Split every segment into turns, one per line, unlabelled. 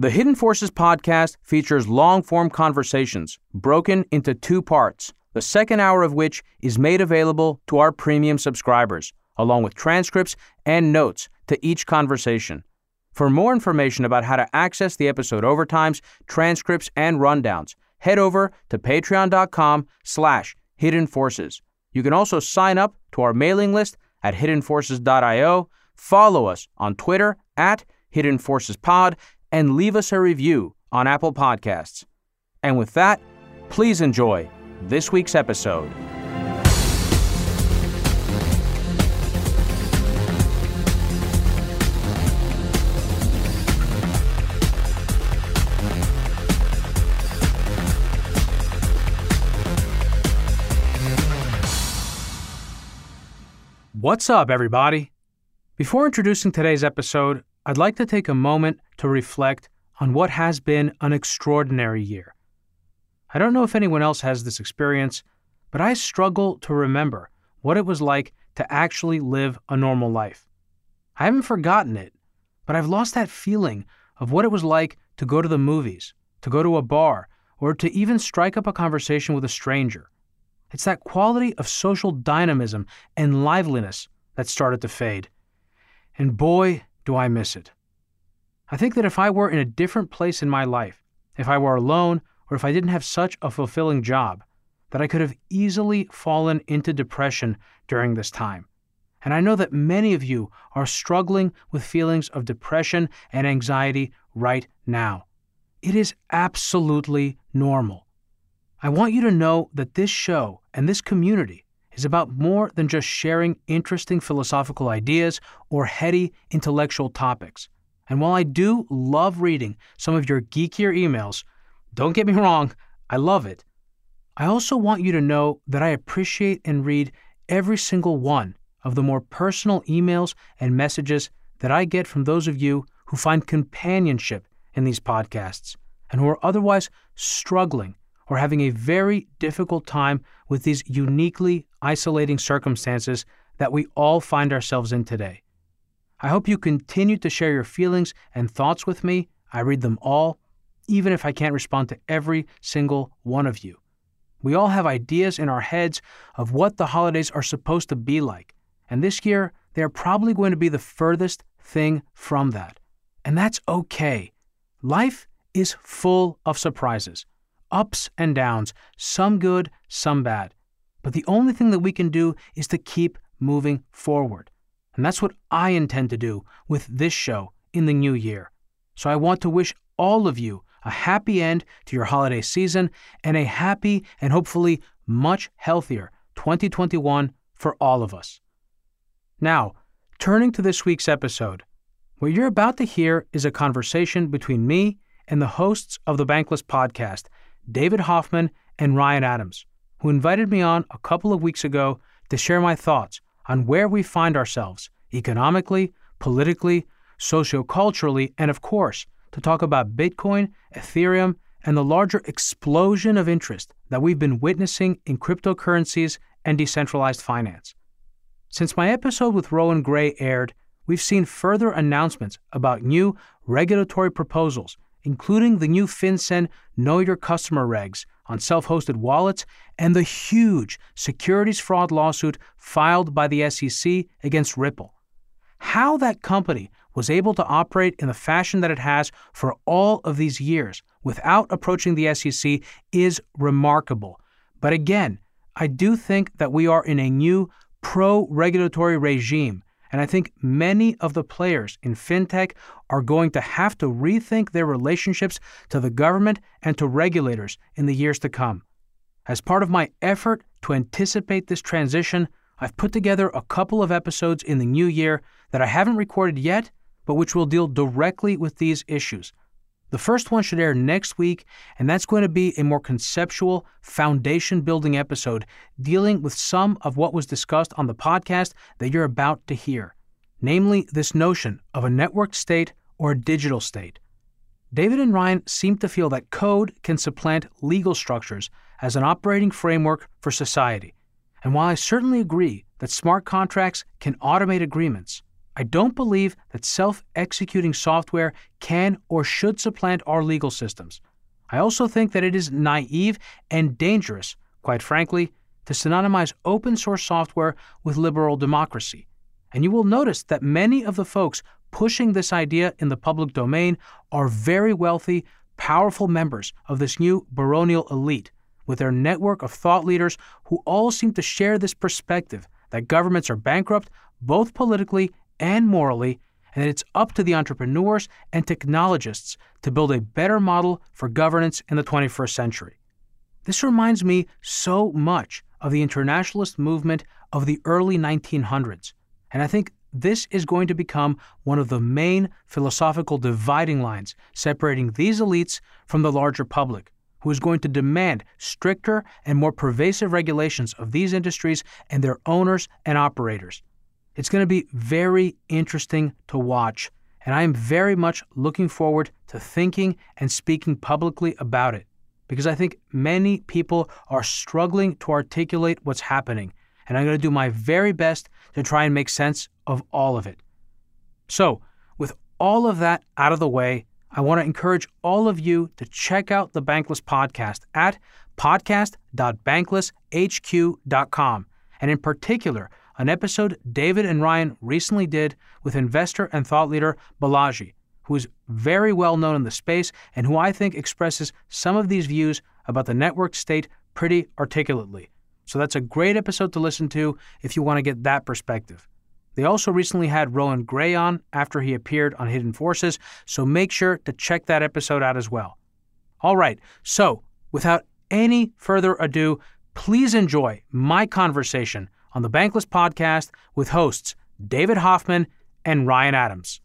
The Hidden Forces podcast features long form conversations broken into two parts, the second hour of which is made available to our premium subscribers, along with transcripts and notes to each conversation. For more information about how to access the episode overtimes, transcripts, and rundowns, head over to patreon.com slash hidden forces. You can also sign up to our mailing list at hiddenforces.io, follow us on Twitter at Hidden Forces Pod, and leave us a review on Apple Podcasts. And with that, please enjoy this week's episode. What's up, everybody? Before introducing today's episode, I'd like to take a moment to reflect on what has been an extraordinary year. I don't know if anyone else has this experience, but I struggle to remember what it was like to actually live a normal life. I haven't forgotten it, but I've lost that feeling of what it was like to go to the movies, to go to a bar, or to even strike up a conversation with a stranger. It's that quality of social dynamism and liveliness that started to fade. And boy, do I miss it. I think that if I were in a different place in my life, if I were alone, or if I didn't have such a fulfilling job, that I could have easily fallen into depression during this time. And I know that many of you are struggling with feelings of depression and anxiety right now. It is absolutely normal. I want you to know that this show and this community is about more than just sharing interesting philosophical ideas or heady intellectual topics. And while I do love reading some of your geekier emails, don't get me wrong, I love it. I also want you to know that I appreciate and read every single one of the more personal emails and messages that I get from those of you who find companionship in these podcasts and who are otherwise struggling or having a very difficult time with these uniquely isolating circumstances that we all find ourselves in today. I hope you continue to share your feelings and thoughts with me. I read them all, even if I can't respond to every single one of you. We all have ideas in our heads of what the holidays are supposed to be like, and this year they are probably going to be the furthest thing from that. And that's okay. Life is full of surprises ups and downs, some good, some bad. But the only thing that we can do is to keep moving forward. And that's what I intend to do with this show in the new year. So I want to wish all of you a happy end to your holiday season and a happy and hopefully much healthier 2021 for all of us. Now, turning to this week's episode, what you're about to hear is a conversation between me and the hosts of the Bankless podcast David Hoffman and Ryan Adams, who invited me on a couple of weeks ago to share my thoughts on where we find ourselves economically, politically, socioculturally, and of course, to talk about Bitcoin, Ethereum, and the larger explosion of interest that we've been witnessing in cryptocurrencies and decentralized finance. Since my episode with Rohan Grey aired, we've seen further announcements about new regulatory proposals including the new FinCEN Know Your Customer regs on self hosted wallets and the huge securities fraud lawsuit filed by the SEC against Ripple. How that company was able to operate in the fashion that it has for all of these years without approaching the SEC is remarkable. But again, I do think that we are in a new pro regulatory regime and I think many of the players in fintech are going to have to rethink their relationships to the government and to regulators in the years to come. As part of my effort to anticipate this transition, I've put together a couple of episodes in the new year that I haven't recorded yet, but which will deal directly with these issues. The first one should air next week, and that's going to be a more conceptual, foundation building episode dealing with some of what was discussed on the podcast that you're about to hear, namely this notion of a networked state or a digital state. David and Ryan seem to feel that code can supplant legal structures as an operating framework for society. And while I certainly agree that smart contracts can automate agreements, I don't believe that self executing software can or should supplant our legal systems. I also think that it is naive and dangerous, quite frankly, to synonymize open source software with liberal democracy. And you will notice that many of the folks pushing this idea in the public domain are very wealthy, powerful members of this new baronial elite with their network of thought leaders who all seem to share this perspective that governments are bankrupt both politically and morally, and that it's up to the entrepreneurs and technologists to build a better model for governance in the 21st century. This reminds me so much of the internationalist movement of the early 1900s, and I think this is going to become one of the main philosophical dividing lines separating these elites from the larger public, who is going to demand stricter and more pervasive regulations of these industries and their owners and operators. It's going to be very interesting to watch, and I am very much looking forward to thinking and speaking publicly about it because I think many people are struggling to articulate what's happening, and I'm going to do my very best to try and make sense of all of it. So, with all of that out of the way, I want to encourage all of you to check out the Bankless podcast at podcast.banklesshq.com. And in particular, an episode David and Ryan recently did with investor and thought leader Balaji, who is very well known in the space and who I think expresses some of these views about the network state pretty articulately. So that's a great episode to listen to if you want to get that perspective. They also recently had Rohan Grey on after he appeared on Hidden Forces, so make sure to check that episode out as well. All right, so without any further ado, please enjoy my conversation on the Bankless podcast with hosts David Hoffman and Ryan Adams.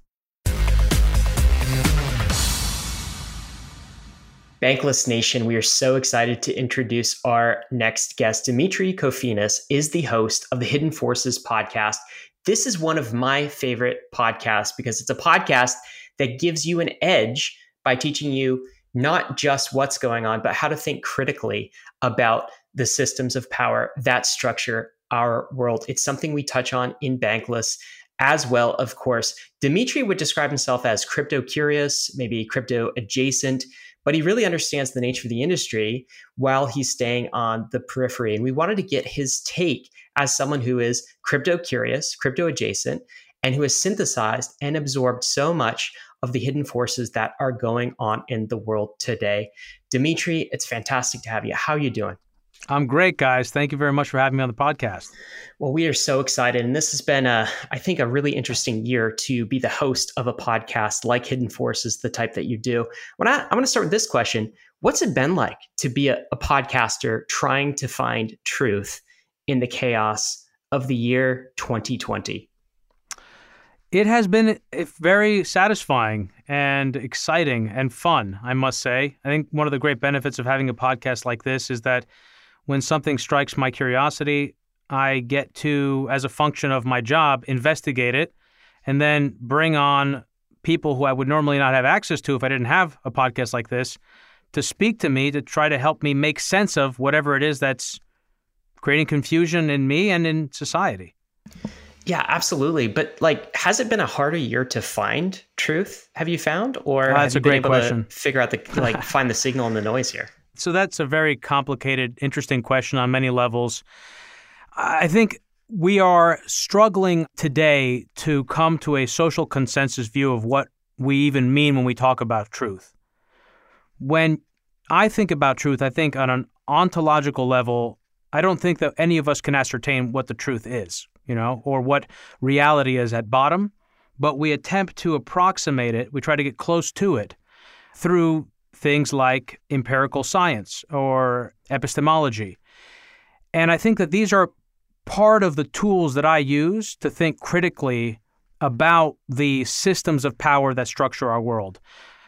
Bankless Nation, we are so excited to introduce our next guest. Demetri Kofinas is the host of the Hidden Forces podcast. This is one of my favorite podcasts because it's a podcast that gives you an edge by teaching you not just what's going on, but how to think critically about the systems of power that structure our world. It's something we touch on in Bankless as well, of course. Demetri would describe himself as crypto curious, maybe crypto adjacent, but he really understands the nature of the industry while he's staying on the periphery. And we wanted to get his take as someone who is crypto curious, crypto adjacent, and who has synthesized and absorbed so much of the hidden forces that are going on in the world today. Demetri, it's fantastic to have you. How are you doing?
I'm great, guys. Thank you very much for having me on the podcast.
Well, we are so excited. And this has been, a, I think, a really interesting year to be the host of a podcast like Hidden Forces, the type that you do. When I, I'm going to start with this question What's it been like to be a, a podcaster trying to find truth in the chaos of the year 2020?
It has been eh, very satisfying and exciting and fun, I must say. I think one of the great benefits of having a podcast like this is that when something strikes my curiosity, I get to, as a function of my job, investigate it and then bring on people who I would normally not have access to if I didn't have a podcast like this to speak to me to try to help me make sense of whatever it is that's creating confusion in me and in society.
Yeah, absolutely. But like, has it been a harder year to find truth? Have you found, or
oh, that's
have you
a great
been able
question.
to figure out the like find the signal in the noise here?
So that's a very complicated, interesting question on many levels. I think we are struggling today to come to a social consensus view of what we even mean when we talk about truth. When I think about truth, I think on an ontological level, I don't think that any of us can ascertain what the truth is, you know, or what reality is at bottom, but we attempt to approximate it, we try to get close to it through things like empirical science or epistemology. And I think that these are part of the tools that I use to think critically about the systems of power that structure our world.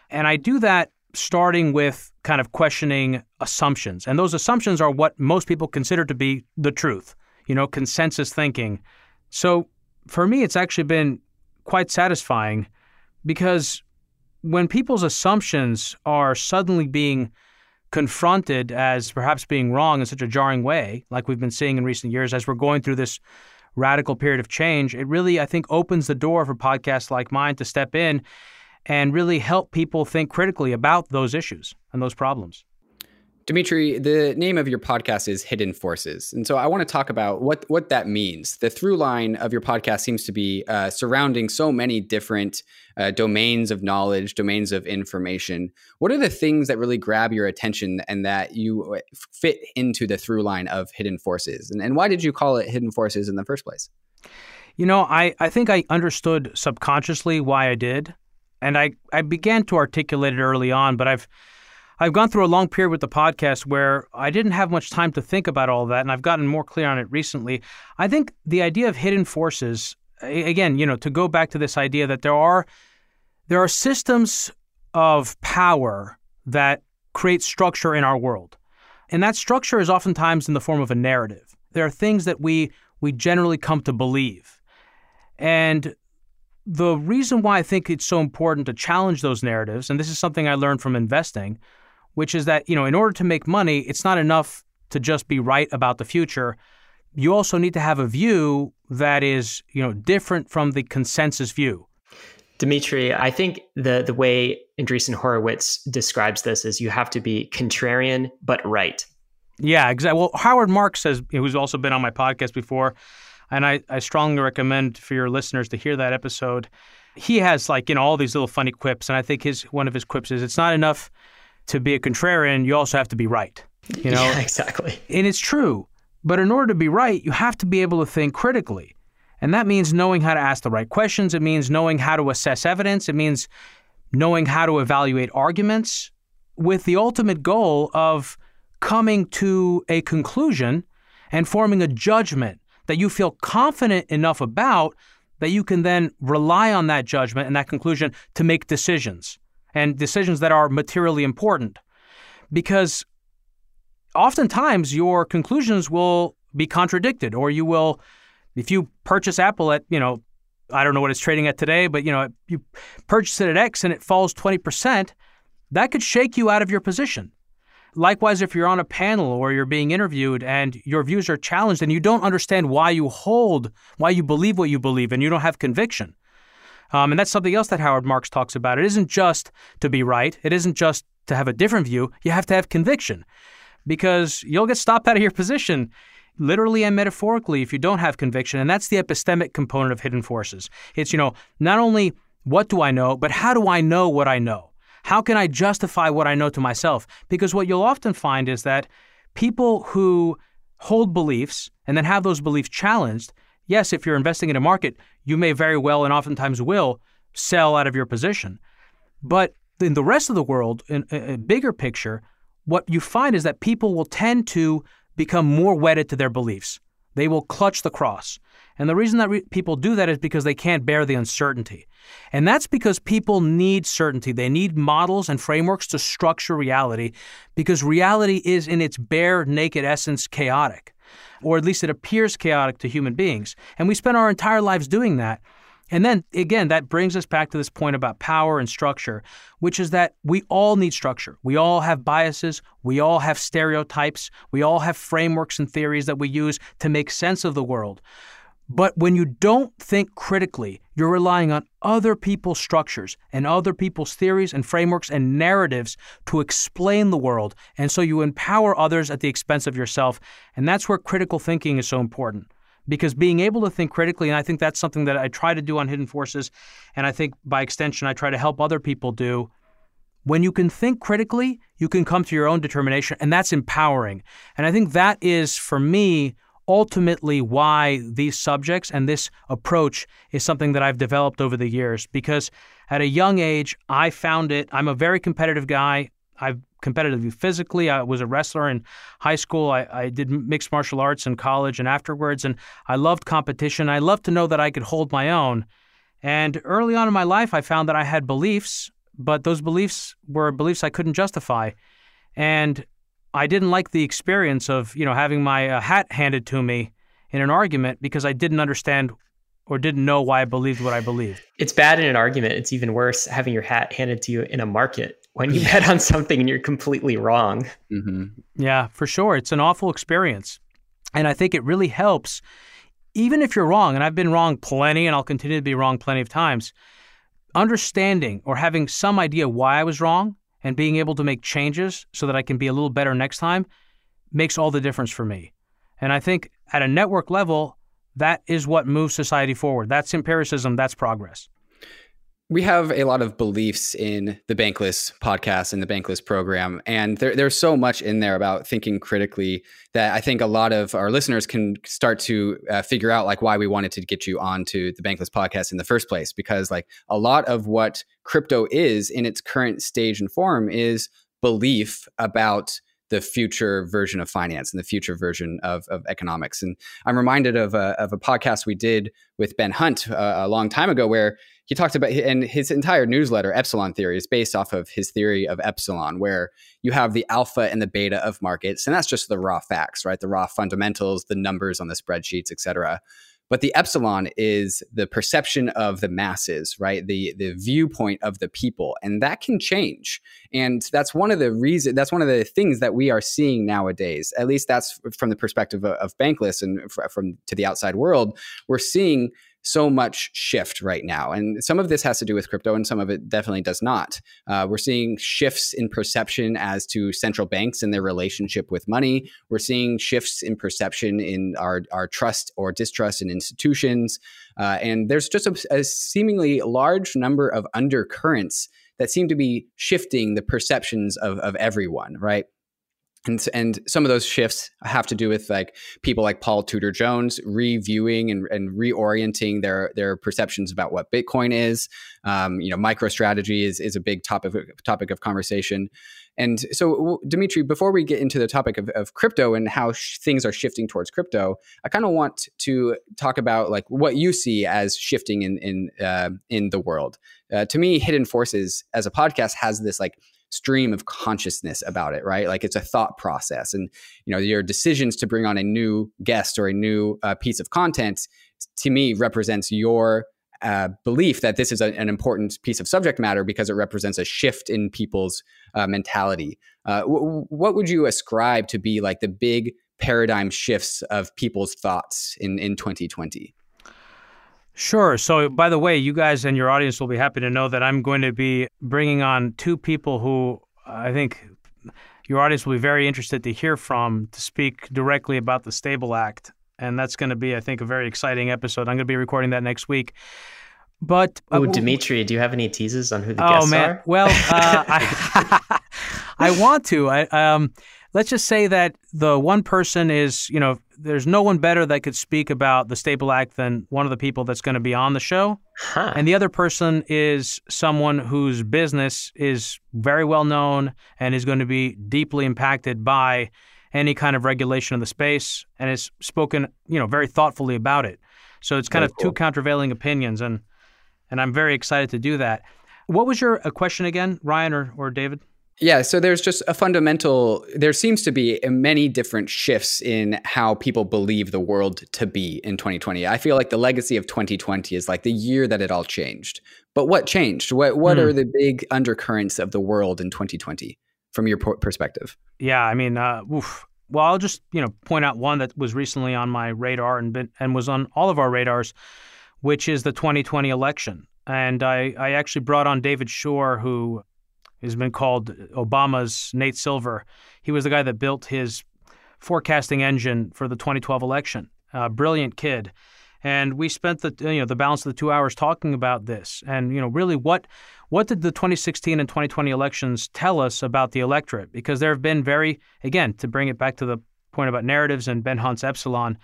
And I do that starting with kind of questioning assumptions. And those assumptions are what most people consider to be the truth, you know, consensus thinking. So for me, it's actually been quite satisfying because when people's assumptions are suddenly being confronted as perhaps being wrong in such a jarring way, like we've been seeing in recent years as we're going through this radical period of change, it really, I think, opens the door for podcasts like mine to step in and really help people think critically about those issues and those problems.
Demetri, the name of your podcast is Hidden Forces. And so I want to talk about what, what that means. The through line of your podcast seems to be uh, surrounding so many different uh, domains of knowledge, domains of information. What are the things that really grab your attention and that you uh, fit into the through line of Hidden Forces? And, and why did you call it Hidden Forces in the first place?
You know, I, I think I understood subconsciously why I did. And I, I began to articulate it early on, but I've I've gone through a long period with the podcast where I didn't have much time to think about all that, and I've gotten more clear on it recently. I think the idea of hidden forces, again, you know, to go back to this idea that there are there are systems of power that create structure in our world. And that structure is oftentimes in the form of a narrative. There are things that we we generally come to believe. And the reason why I think it's so important to challenge those narratives, and this is something I learned from investing, which is that, you know, in order to make money, it's not enough to just be right about the future. You also need to have a view that is, you know, different from the consensus view.
Demetri, I think the the way Andreessen Horowitz describes this is you have to be contrarian but right.
Yeah, exactly. Well, Howard Marks says, who's also been on my podcast before, and I, I strongly recommend for your listeners to hear that episode. He has like you know all these little funny quips, and I think his one of his quips is, "It's not enough to be a contrarian, you also have to be right. You know?
Yeah, exactly.
And it's true. But in order to be right, you have to be able to think critically. And that means knowing how to ask the right questions. It means knowing how to assess evidence. It means knowing how to evaluate arguments with the ultimate goal of coming to a conclusion and forming a judgment that you feel confident enough about that you can then rely on that judgment and that conclusion to make decisions and decisions that are materially important. Because oftentimes your conclusions will be contradicted, or you will, if you purchase Apple at, you know, I don't know what it's trading at today, but you know, you purchase it at X and it falls 20%, that could shake you out of your position. Likewise, if you're on a panel or you're being interviewed and your views are challenged and you don't understand why you hold, why you believe what you believe, and you don't have conviction, um, and that's something else that Howard Marks talks about. It isn't just to be right, it isn't just to have a different view. You have to have conviction because you'll get stopped out of your position literally and metaphorically if you don't have conviction. And that's the epistemic component of hidden forces. It's, you know, not only what do I know, but how do I know what I know? How can I justify what I know to myself? Because what you'll often find is that people who hold beliefs and then have those beliefs challenged, yes, if you're investing in a market, you may very well and oftentimes will sell out of your position. But in the rest of the world, in a bigger picture, what you find is that people will tend to become more wedded to their beliefs. They will clutch the cross. And the reason that re- people do that is because they can't bear the uncertainty. And that's because people need certainty. They need models and frameworks to structure reality because reality is, in its bare, naked essence, chaotic or at least it appears chaotic to human beings. And we spend our entire lives doing that. And then again, that brings us back to this point about power and structure, which is that we all need structure. We all have biases. We all have stereotypes. We all have frameworks and theories that we use to make sense of the world. But when you don't think critically, you're relying on other people's structures and other people's theories and frameworks and narratives to explain the world. And so you empower others at the expense of yourself. And that's where critical thinking is so important. Because being able to think critically, and I think that's something that I try to do on Hidden Forces, and I think by extension, I try to help other people do. When you can think critically, you can come to your own determination, and that's empowering. And I think that is, for me, ultimately why these subjects and this approach is something that I've developed over the years because at a young age, I found it. I'm a very competitive guy. I've competitively physically. I was a wrestler in high school. I, I, did mixed martial arts in college and afterwards, and I loved competition. I loved to know that I could hold my own. And early on in my life, I found that I had beliefs, but those beliefs were beliefs I couldn't justify. And I didn't like the experience of, you know, having my uh, hat handed to me in an argument because I didn't understand or didn't know why I believed what I believed.
It's bad in an argument. It's even worse having your hat handed to you in a market when you bet on something and you're completely wrong.
Mm-hmm. Yeah, for sure. It's an awful experience. And I think it really helps even if you're wrong, and I've been wrong plenty, and I'll continue to be wrong plenty of times, understanding or having some idea why I was wrong and being able to make changes so that I can be a little better next time makes all the difference for me. And I think at a network level, that is what moves society forward. That's empiricism, that's progress
we have a lot of beliefs in the Bankless podcast and the Bankless program. And there, there's so much in there about thinking critically that I think a lot of our listeners can start to uh, figure out like why we wanted to get you onto the Bankless podcast in the first place. Because like a lot of what crypto is in its current stage and form is belief about the future version of finance and the future version of, of economics. And I'm reminded of a, of a podcast we did with Ben Hunt uh, a long time ago where he talked about and his entire newsletter epsilon theory is based off of his theory of epsilon where you have the alpha and the beta of markets and that's just the raw facts right? The raw fundamentals the numbers on the spreadsheets etc but the epsilon is the perception of the masses right? The the viewpoint of the people and that can change. And that's one of the reason that's one of the things that we are seeing nowadays at least that's from the perspective of, of bankless and from to the outside world we're seeing so much shift right now. And some of this has to do with crypto, and some of it definitely does not. Uh, we're seeing shifts in perception as to central banks and their relationship with money. We're seeing shifts in perception in our, our trust or distrust in institutions. Uh, and there's just a, a seemingly large number of undercurrents that seem to be shifting the perceptions of, of everyone, right? And, and some of those shifts have to do with like people like Paul Tudor Jones reviewing and, and reorienting their their perceptions about what Bitcoin is. Um, you know, MicroStrategy is is a big topic topic of conversation. And so, Demetri, before we get into the topic of, of crypto and how sh- things are shifting towards crypto, I kind of want to talk about like what you see as shifting in in uh, in the world. Uh, to me, Hidden Forces as a podcast has this like stream of consciousness about it, right? Like it's a thought process, and you know your decisions to bring on a new guest or a new uh, piece of content to me represents your uh, belief that this is a, an important piece of subject matter because it represents a shift in people's uh, mentality. Uh, w- what would you ascribe to be like the big paradigm shifts of people's thoughts in in 2020?
Sure. So, by the way, you guys and your audience will be happy to know that I'm going to be bringing on two people who I think your audience will be very interested to hear from to speak directly about the Stable Act. And that's going to be, I think, a very exciting episode. I'm going to be recording that next week. But
uh, oh, Demetri, do you have any teases on who the oh, guests man. are?
Well, uh, I, I want to. I, um, let's just say that the one person is, you know, there's no one better that could speak about the Stable Act than one of the people that's going to be on the show. Huh. And the other person is someone whose business is very well known and is going to be deeply impacted by any kind of regulation of the space and has spoken, you know, very thoughtfully about it. So it's kind very of cool. two countervailing opinions and and I'm very excited to do that. What was your uh, question again, Ryan or, or David?
Yeah, so there's just a fundamental, there seems to be many different shifts in how people believe the world to be in 2020. I feel like the legacy of 2020 is like the year that it all changed. But what changed? What, what mm. are the big undercurrents of the world in 2020 from your perspective?
Yeah, I mean, uh, oof. well, I'll just you know point out one that was recently on my radar and been, and was on all of our radars, which is the 2020 election. And I, I actually brought on David Shore, who has been called Obama's Nate Silver. He was the guy that built his forecasting engine for the 2012 election. A brilliant kid. And we spent the you know the balance of the two hours talking about this, and you know really what what did the 2016 and 2020 elections tell us about the electorate? Because there have been very again to bring it back to the point about narratives and Ben Hunt's Epsilon,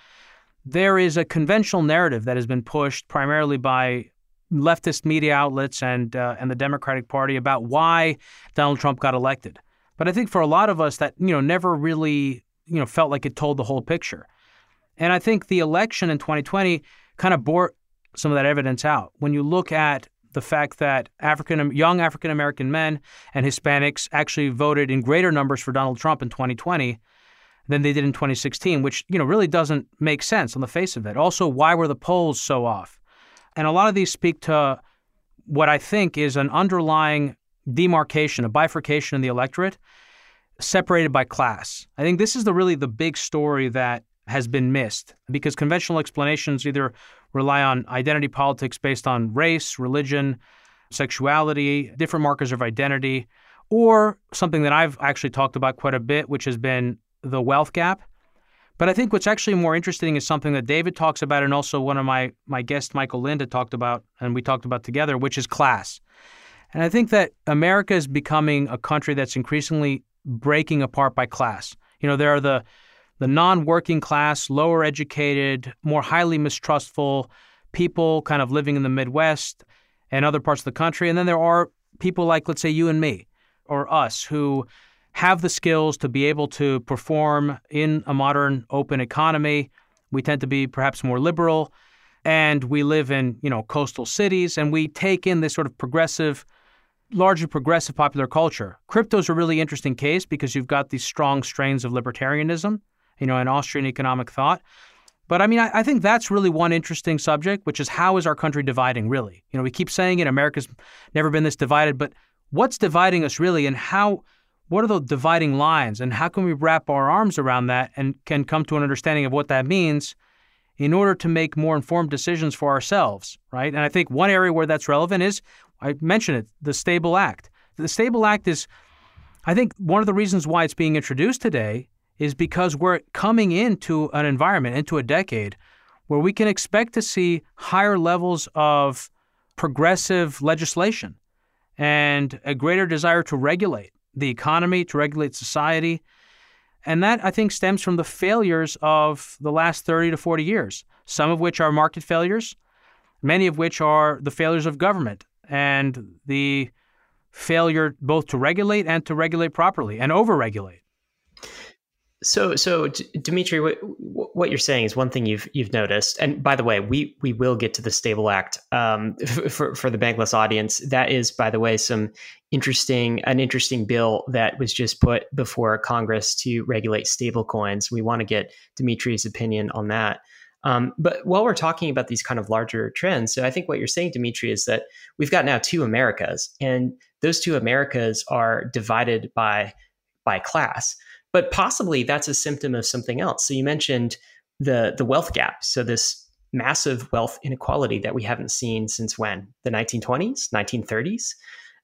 there is a conventional narrative that has been pushed primarily by leftist media outlets and uh, and the Democratic Party about why Donald Trump got elected. But I think for a lot of us that you know never really you know felt like it told the whole picture. And I think the election in 2020 kind of bore some of that evidence out. When you look at the fact that African young African American men and Hispanics actually voted in greater numbers for Donald Trump in 2020 than they did in 2016, which you know really doesn't make sense on the face of it. Also, why were the polls so off? And a lot of these speak to what I think is an underlying demarcation, a bifurcation in the electorate separated by class. I think this is the really the big story that has been missed because conventional explanations either rely on identity politics based on race, religion, sexuality, different markers of identity, or something that I've actually talked about quite a bit, which has been the wealth gap. But I think what's actually more interesting is something that David talks about, and also one of my my guests, Michael Lind, talked about, and we talked about together, which is class. And I think that America is becoming a country that's increasingly breaking apart by class. You know, there are the the non-working class, lower educated, more highly mistrustful people kind of living in the Midwest and other parts of the country. And then there are people like, let's say, you and me or us who have the skills to be able to perform in a modern open economy. We tend to be perhaps more liberal and we live in, you know, coastal cities and we take in this sort of progressive largely progressive popular culture. Crypto's a really interesting case because you've got these strong strains of libertarianism, you know, and Austrian economic thought. But I mean, I, I, think that's really one interesting subject, which is how is our country dividing really? You know, we keep saying it, America's never been this divided, but what's dividing us really and how what are the dividing lines and how can we wrap our arms around that and can come to an understanding of what that means in order to make more informed decisions for ourselves, right? And I think one area where that's relevant is I mentioned it, the Stable Act. The Stable Act is, I think, one of the reasons why it's being introduced today is because we're coming into an environment, into a decade, where we can expect to see higher levels of progressive legislation and a greater desire to regulate the economy, to regulate society. And that, I think, stems from the failures of the last 30 to 40 years, some of which are market failures, many of which are the failures of government and the failure both to regulate and to regulate properly and overregulate.
So, so Demetri, what, what, you're saying is one thing you've you've noticed, and by the way, we we will get to the Stable Act um, for for the bankless audience. That is, by the way, some interesting an interesting bill that was just put before Congress to regulate stablecoins. We want to get Demetri's opinion on that. Um, but while we're talking about these kind of larger trends, so I think what you're saying, Demetri, is that we've got now two Americas, and those two Americas are divided by by class. But possibly that's a symptom of something else. So you mentioned the the wealth gap. So this massive wealth inequality that we haven't seen since when the 1920s, 1930s.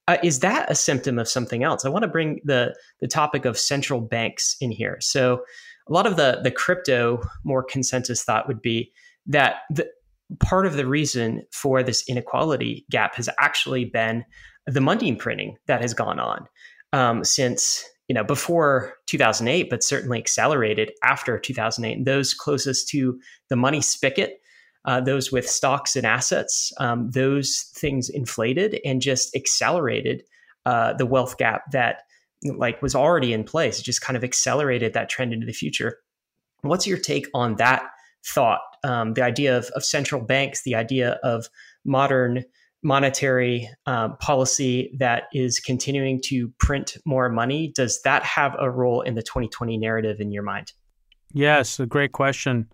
Uh, is that a symptom of something else? I want to bring the the topic of central banks in here. So a lot of the the crypto more consensus thought would be that the part of the reason for this inequality gap has actually been the money printing that has gone on um, since you know before 2008 but certainly accelerated after 2008 and those closest to the money spigot uh, those with stocks and assets um, those things inflated and just accelerated uh, the wealth gap that like was already in place. It just kind of accelerated that trend into the future. What's your take on that thought? Um, the idea of, of, central banks, the idea of modern monetary um, policy that is continuing to print more money. Does that have a role in the 2020 narrative in your mind?
Yes, a great question.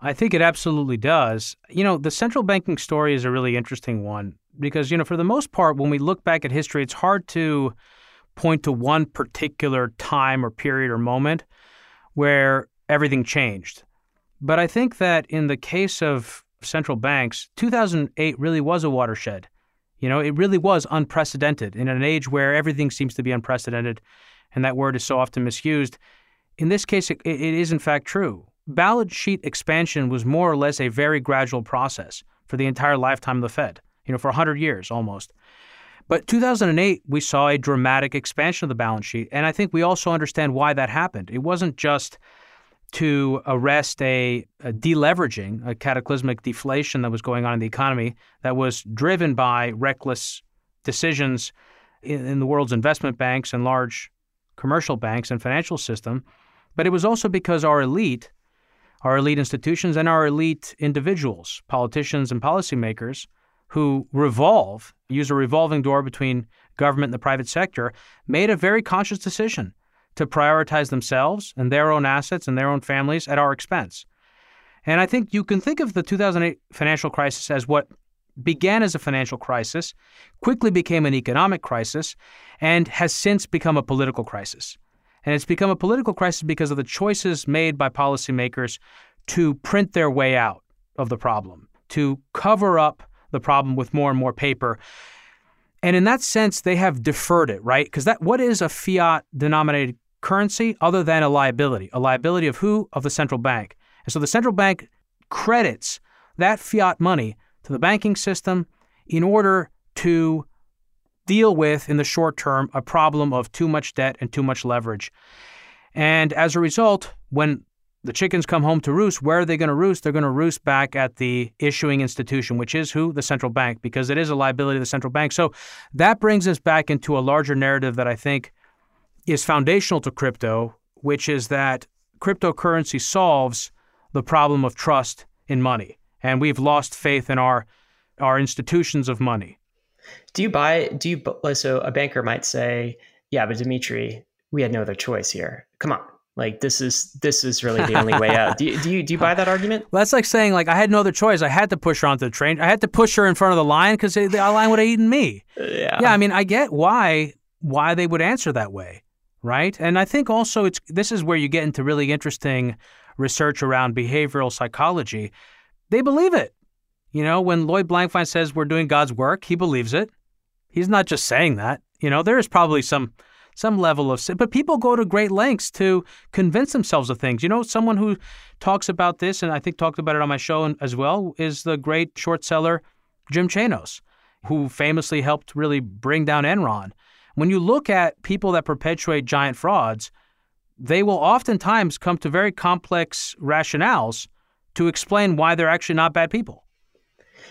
I think it absolutely does. You know, the central banking story is a really interesting one because, you know, for the most part, when we look back at history, it's hard to point to one particular time or period or moment where everything changed. But I think that in the case of central banks, 2008 really was a watershed. You know, it really was unprecedented in an age where everything seems to be unprecedented, and that word is so often misused. In this case, it, it is in fact true. Balance sheet expansion was more or less a very gradual process for the entire lifetime of the Fed, you know, for 100 years almost. But 2008, we saw a dramatic expansion of the balance sheet. And I think we also understand why that happened. It wasn't just to arrest a, a deleveraging, a cataclysmic deflation that was going on in the economy that was driven by reckless decisions in, in the world's investment banks and large commercial banks and financial system. But it was also because our elite, our elite institutions, and our elite individuals, politicians and policymakers, who revolve, use a revolving door between government and the private sector, made a very conscious decision to prioritize themselves and their own assets and their own families at our expense. And I think you can think of the 2008 financial crisis as what began as a financial crisis, quickly became an economic crisis, and has since become a political crisis. And it's become a political crisis because of the choices made by policymakers to print their way out of the problem, to cover up the problem with more and more paper. And in that sense, they have deferred it, right? Because that what is a fiat denominated currency other than a liability? A liability of who? Of the central bank. And so the central bank credits that fiat money to the banking system in order to deal with, in the short term, a problem of too much debt and too much leverage. And as a result, when the chickens come home to roost, where are they going to roost? They're going to roost back at the issuing institution, which is who? The central bank, because it is a liability of the central bank. So that brings us back into a larger narrative that I think is foundational to crypto, which is that cryptocurrency solves the problem of trust in money. And we've lost faith in our our institutions of money.
Do you buy do you so a banker might say, "Yeah, but Demetri, we had no other choice here. Come on. Like this is this is really the only way out. Do you, do you do you buy that argument?
Well, that's like saying like I had no other choice. I had to push her onto the train. I had to push her in front of the lion because the lion would have eaten me.
Yeah.
Yeah. I mean, I get why why they would answer that way, right? And I think also it's this is where you get into really interesting research around behavioral psychology. They believe it. You know, when Lloyd Blankfein says we're doing God's work, he believes it. He's not just saying that. You know, there is probably some some level of but people go to great lengths to convince themselves of things. You know, someone who talks about this and I think talked about it on my show as well is the great short seller Jim Chanos, who famously helped really bring down Enron. When you look at people that perpetuate giant frauds, they will oftentimes come to very complex rationales to explain why they're actually not bad people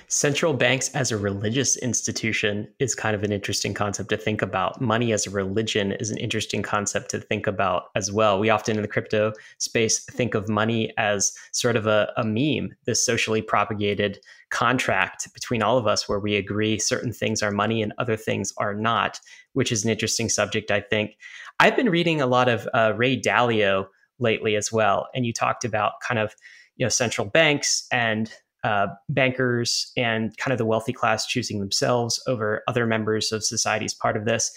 central banks as a religious institution is kind of an interesting concept to think about. Money as a religion is an interesting concept to think about as well. We often in the crypto space think of money as sort of a, a meme, this socially propagated contract between all of us where we agree certain things are money and other things are not, which is an interesting subject, I think. I've been reading a lot of uh, Ray Dalio lately as well, and you talked about kind of you know central banks and uh, bankers and kind of the wealthy class choosing themselves over other members of society as part of this.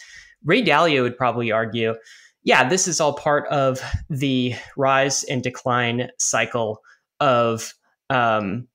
Ray Dalio would probably argue, yeah, this is all part of the rise and decline cycle of um,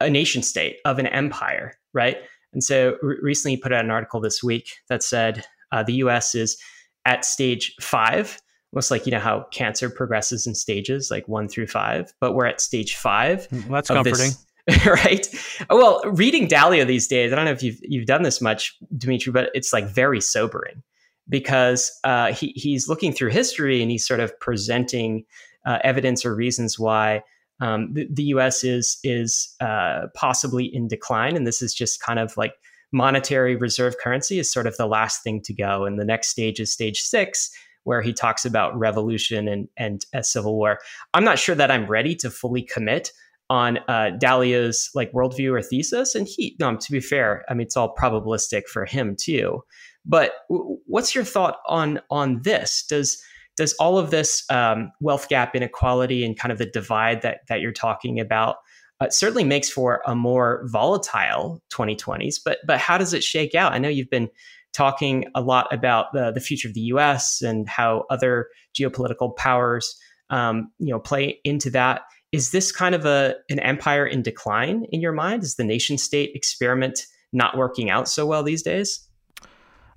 a nation state, of an empire, right? And so re- recently he put out an article this week that said uh, the US is at stage five almost like you know how cancer progresses in stages like one through five but we're at stage five
well, that's comforting this,
right? Well, reading Dalio these days, I don't know if you've you've done this much, Demetri, but it's like very sobering because uh, he he's looking through history and he's sort of presenting uh, evidence or reasons why um, the, the, U.S. is is uh, possibly in decline, and this is just kind of like monetary reserve currency is sort of the last thing to go, and the next stage is stage six, where he talks about revolution and and a civil war. I'm not sure that I'm ready to fully commit on uh, Dalio's like worldview or thesis. And he, to be fair, I mean it's all probabilistic for him too. But w- what's your thought on on this? Does does all of this um, wealth gap inequality and kind of the divide that that you're talking about uh, certainly makes for a more volatile 2020s? But but how does it shake out? I know you've been talking a lot about the the future of the U.S. and how other geopolitical powers um, you know play into that is this kind of a an empire in decline in your mind? Is the nation state experiment not working out so well these days?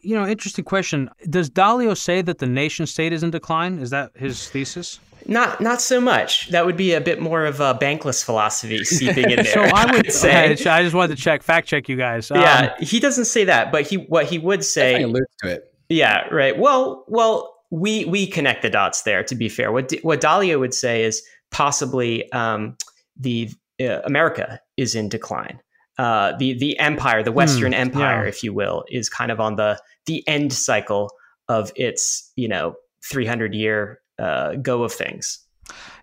You know, interesting question. Does Dalio say that the nation state is in decline? Is that his thesis?
Not not so much. That would be a bit more of a bankless philosophy seeping in there.
so I would say. I just wanted to check, fact check you guys.
Um, yeah, he doesn't say that, but he what he would say.
alludes to it.
Yeah, right. Well, well, we we connect the dots there. To be fair, what what Dalio would say is possibly um, the uh, America is in decline. Uh, the the empire, the Western mm, Empire, yeah. if you will, is kind of on the the end cycle of its you know 300 year uh, go of things.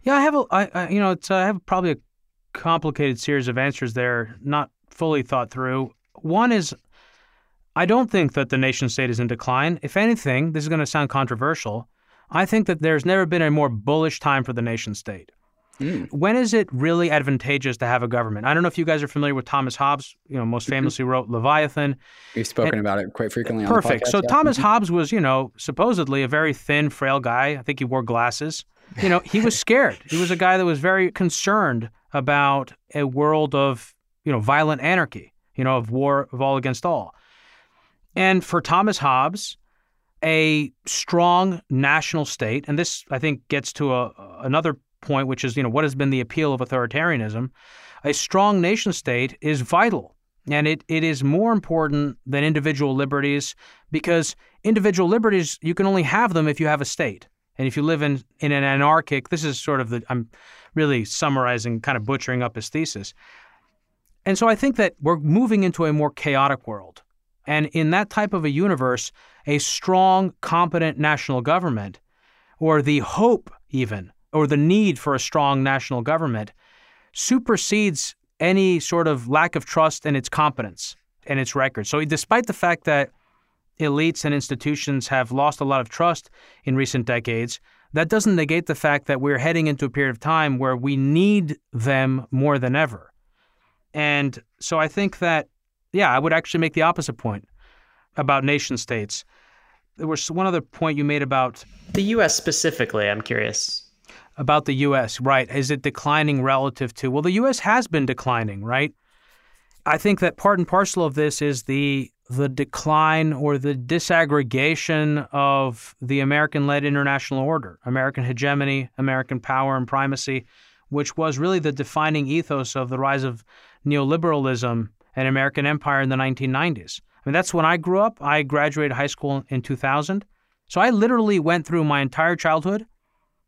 Yeah, I have a I, I you know it's I have probably a complicated series of answers there, not fully thought through. One is I don't think that the nation state is in decline. If anything, this is going to sound controversial. I think that there's never been a more bullish time for the nation state. Mm. When is it really advantageous to have a government? I don't know if you guys are familiar with Thomas Hobbes. You know, most mm-hmm. famously wrote Leviathan.
We've spoken and, about it quite frequently.
Perfect.
Podcast,
so yeah. Thomas mm-hmm. Hobbes was, you know, supposedly a very thin, frail guy. I think he wore glasses. You know, he was scared. he was a guy that was very concerned about a world of, you know, violent anarchy. You know, of war of all against all. And for Thomas Hobbes, a strong national state, and this I think gets to a, another point, which is you know what has been the appeal of authoritarianism. A strong nation state is vital, and it, it is more important than individual liberties because individual liberties you can only have them if you have a state, and if you live in in an anarchic. This is sort of the I'm really summarizing, kind of butchering up his thesis. And so I think that we're moving into a more chaotic world. And in that type of a universe, a strong, competent national government, or the hope even, or the need for a strong national government, supersedes any sort of lack of trust in its competence and its record. So, despite the fact that elites and institutions have lost a lot of trust in recent decades, that doesn't negate the fact that we're heading into a period of time where we need them more than ever. And so I think that yeah, I would actually make the opposite point about nation states. There was one other point you made about
the U.S. specifically. I'm curious
about the U.S. Right? Is it declining relative to? Well, the U.S. has been declining, right? I think that part and parcel of this is the the decline or the disaggregation of the American-led international order, American hegemony, American power and primacy, which was really the defining ethos of the rise of neoliberalism and American empire in the 1990s. I mean, that's when I grew up. I graduated high school in 2000. So I literally went through my entire childhood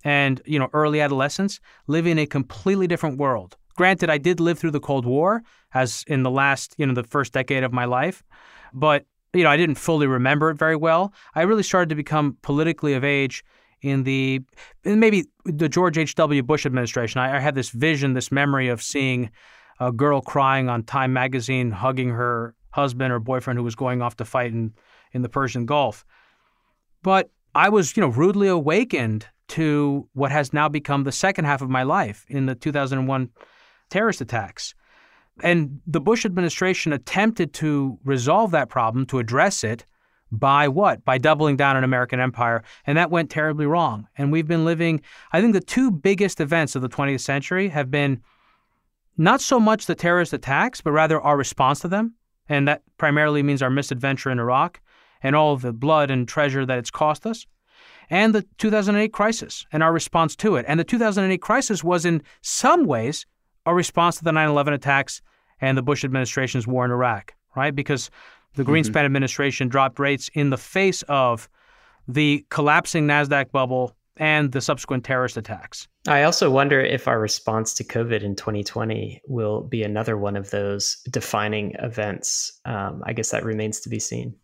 and, you know, early adolescence living in a completely different world. Granted, I did live through the Cold War as in the last, you know, the first decade of my life, but you know, I didn't fully remember it very well. I really started to become politically of age in the maybe the George H.W. Bush administration. I, I had this vision, this memory of seeing a girl crying on Time magazine, hugging her husband or boyfriend who was going off to fight in, in the Persian Gulf. But I was, you know, rudely awakened to what has now become the second half of my life in the 2001 terrorist attacks. And the Bush administration attempted to resolve that problem, to address it, by what? By doubling down on American empire. And that went terribly wrong. And we've been living, I think the two biggest events of the 20th century have been not so much the terrorist attacks, but rather our response to them. And that primarily means our misadventure in Iraq and all of the blood and treasure that it's cost us. And the 2008 crisis and our response to it. And the 2008 crisis was, in some ways, a response to the 9 11 attacks and the Bush administration's war in Iraq, right? Because the Greenspan mm-hmm. administration dropped rates in the face of the collapsing NASDAQ bubble and the subsequent terrorist attacks.
I also wonder if our response to COVID in 2020 will be another one of those defining events. Um, I guess that remains to be seen.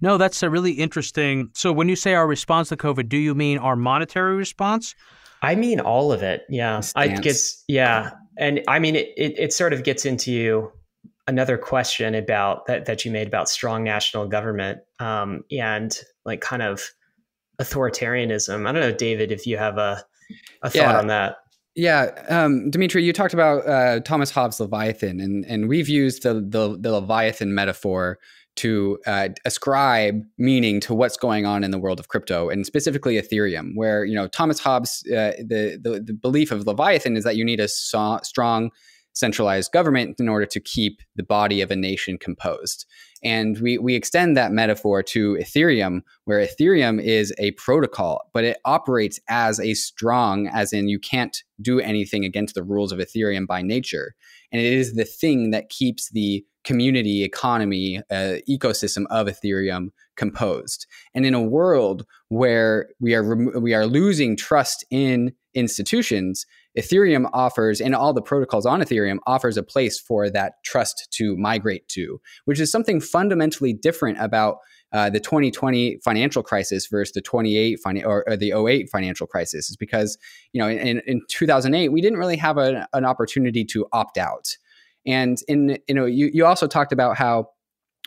No, that's a really interesting. So, when you say our response to COVID, do you mean our monetary response?
I mean all of it. Yeah, I guess. Yeah, and I mean it, it. It sort of gets into another question about that that you made about strong national government um, and like kind of authoritarianism. I don't know, David, if you have a a thought yeah. on that.
Yeah, um, Demetri, you talked about uh, Thomas Hobbes' Leviathan, and and we've used the the, the Leviathan metaphor to uh, ascribe meaning to what's going on in the world of crypto, and specifically Ethereum, where you know Thomas Hobbes, uh, the, the, the belief of Leviathan is that you need a so- strong centralized government in order to keep the body of a nation composed. And we, we extend that metaphor to Ethereum, where Ethereum is a protocol, but it operates as a strong, as in you can't do anything against the rules of Ethereum by nature. And it is the thing that keeps the community, economy, uh, ecosystem of Ethereum composed. And in a world where we are we are losing trust in institutions, Ethereum offers, and all the protocols on Ethereum offers a place for that trust to migrate to, which is something fundamentally different about uh, the 2020 financial crisis versus the 28 or, or, the 08 financial crisis. Is because you know in, in 2008 we didn't really have a, an opportunity to opt out. And in you know you, you also talked about how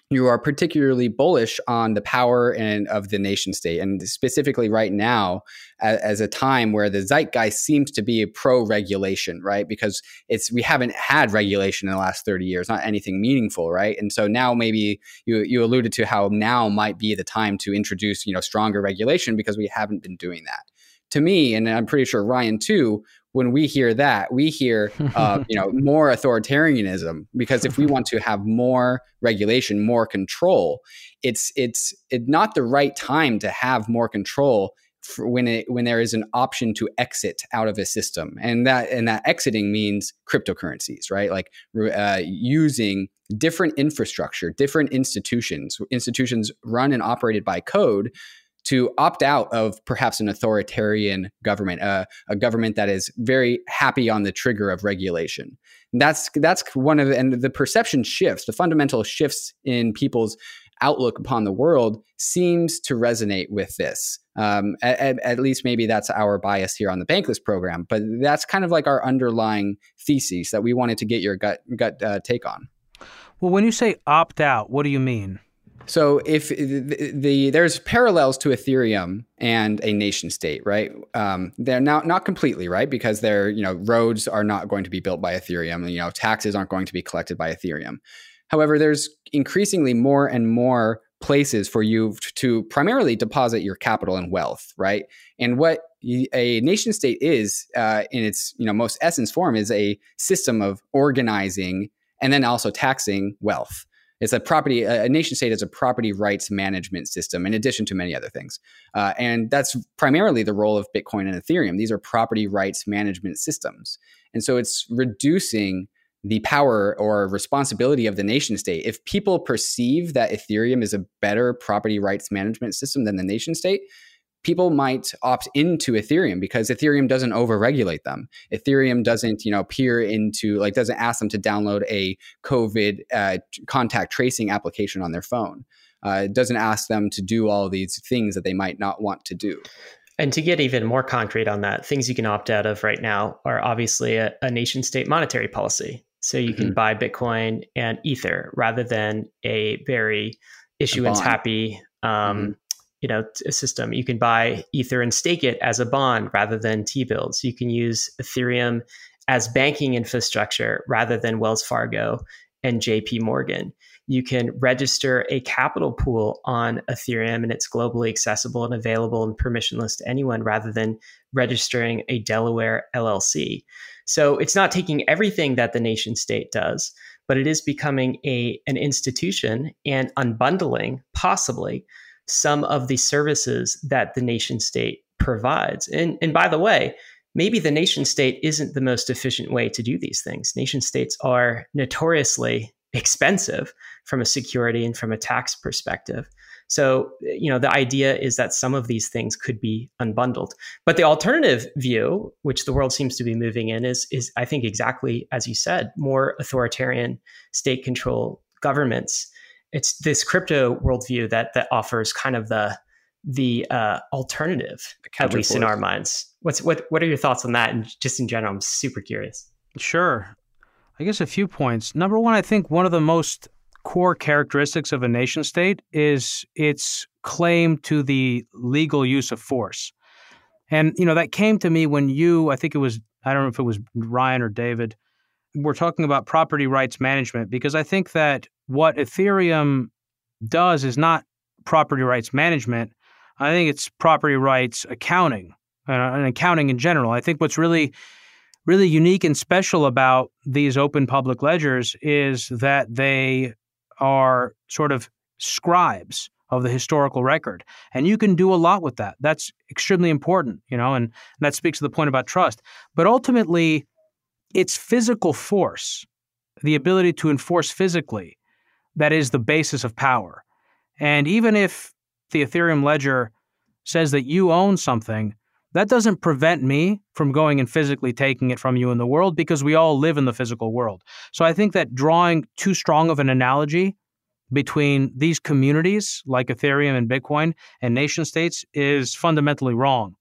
you are particularly bullish on the power and of the nation state, and specifically right now, as, as a time where the zeitgeist seems to be pro-regulation, right? Because it's we haven't had regulation in the last thirty years, not anything meaningful, right? And so now maybe you you alluded to how now might be the time to introduce you know stronger regulation because we haven't been doing that. To me, and I'm pretty sure Ryan too, when we hear that, we hear uh, you know more authoritarianism because if we want to have more regulation, more control, it's it's it not the right time to have more control when it when there is an option to exit out of a system, and that and that exiting means cryptocurrencies, right? Like uh, using different infrastructure, different institutions, institutions run and operated by code to opt out of perhaps an authoritarian government, uh, a government that is very happy on the trigger of regulation. And that's that's one of the, and the perception shifts, the fundamental shifts in people's outlook upon the world seems to resonate with this. Um, at, at, least maybe that's our bias here on the Bankless program, but that's kind of like our underlying thesis that we wanted to get your gut gut uh, take on.
Well, when you say opt out, what do you mean?
So if the, the, there's parallels to Ethereum and a nation state, right? Um, they're not not completely right because they're you know roads are not going to be built by Ethereum, and you know taxes aren't going to be collected by Ethereum. However, there's increasingly more and more places for you to primarily deposit your capital and wealth, right? And what a nation state is, uh, in its you know most essence form, is a system of organizing and then also taxing wealth. It's a property, a nation state is a property rights management system, in addition to many other things. Uh, and that's primarily the role of Bitcoin and Ethereum. These are property rights management systems. And so it's reducing the power or responsibility of the nation state. If people perceive that Ethereum is a better property rights management system than the nation state, people might opt into Ethereum because Ethereum doesn't overregulate them. Ethereum doesn't, you know, peer into like doesn't ask them to download a COVID uh, contact tracing application on their phone. Uh, it doesn't ask them to do all these things that they might not want to do.
And to get even more concrete on that, things you can opt out of right now are obviously a, a nation state monetary policy. So you can mm-hmm. buy Bitcoin and Ether rather than a very issuance happy um, mm-hmm you know a system. You can buy ether and stake it as a bond rather than t-bills. You can use ethereum as banking infrastructure rather than wells fargo and jp morgan. You can register a capital pool on ethereum and it's globally accessible and available and permissionless to anyone rather than registering a delaware llc so it's not taking everything that the nation state does but it is becoming a an institution and unbundling possibly some of the services that the nation state provides. And, and by the way, maybe the nation state isn't the most efficient way to do these things. Nation states are notoriously expensive from a security and from a tax perspective. So, you know, the idea is that some of these things could be unbundled. But the alternative view, which the world seems to be moving in, is, is I think exactly as you said, more authoritarian state control governments it's this crypto worldview that that offers kind of the the uh, alternative, the at least in our minds. What's what what are your thoughts on that? And just in general, I'm super curious.
Sure, I guess a few points. Number one, I think one of the most core characteristics of a nation state is its claim to the legal use of force. And you know that came to me when you, I think it was, I don't know if it was Ryan or David, were talking about property rights management because I think that what Ethereum does is not property rights management. I think it's property rights accounting uh, and accounting in general. I think what's really, really unique and special about these open public ledgers is that they are sort of scribes of the historical record. And you can do a lot with that. That's extremely important, you know, and that speaks to the point about trust. But ultimately, it's physical force, the ability to enforce physically, that is the basis of power. And even if the Ethereum ledger says that you own something, that doesn't prevent me from going and physically taking it from you in the world because we all live in the physical world. So I think that drawing too strong of an analogy between these communities like Ethereum and Bitcoin and nation states is fundamentally wrong.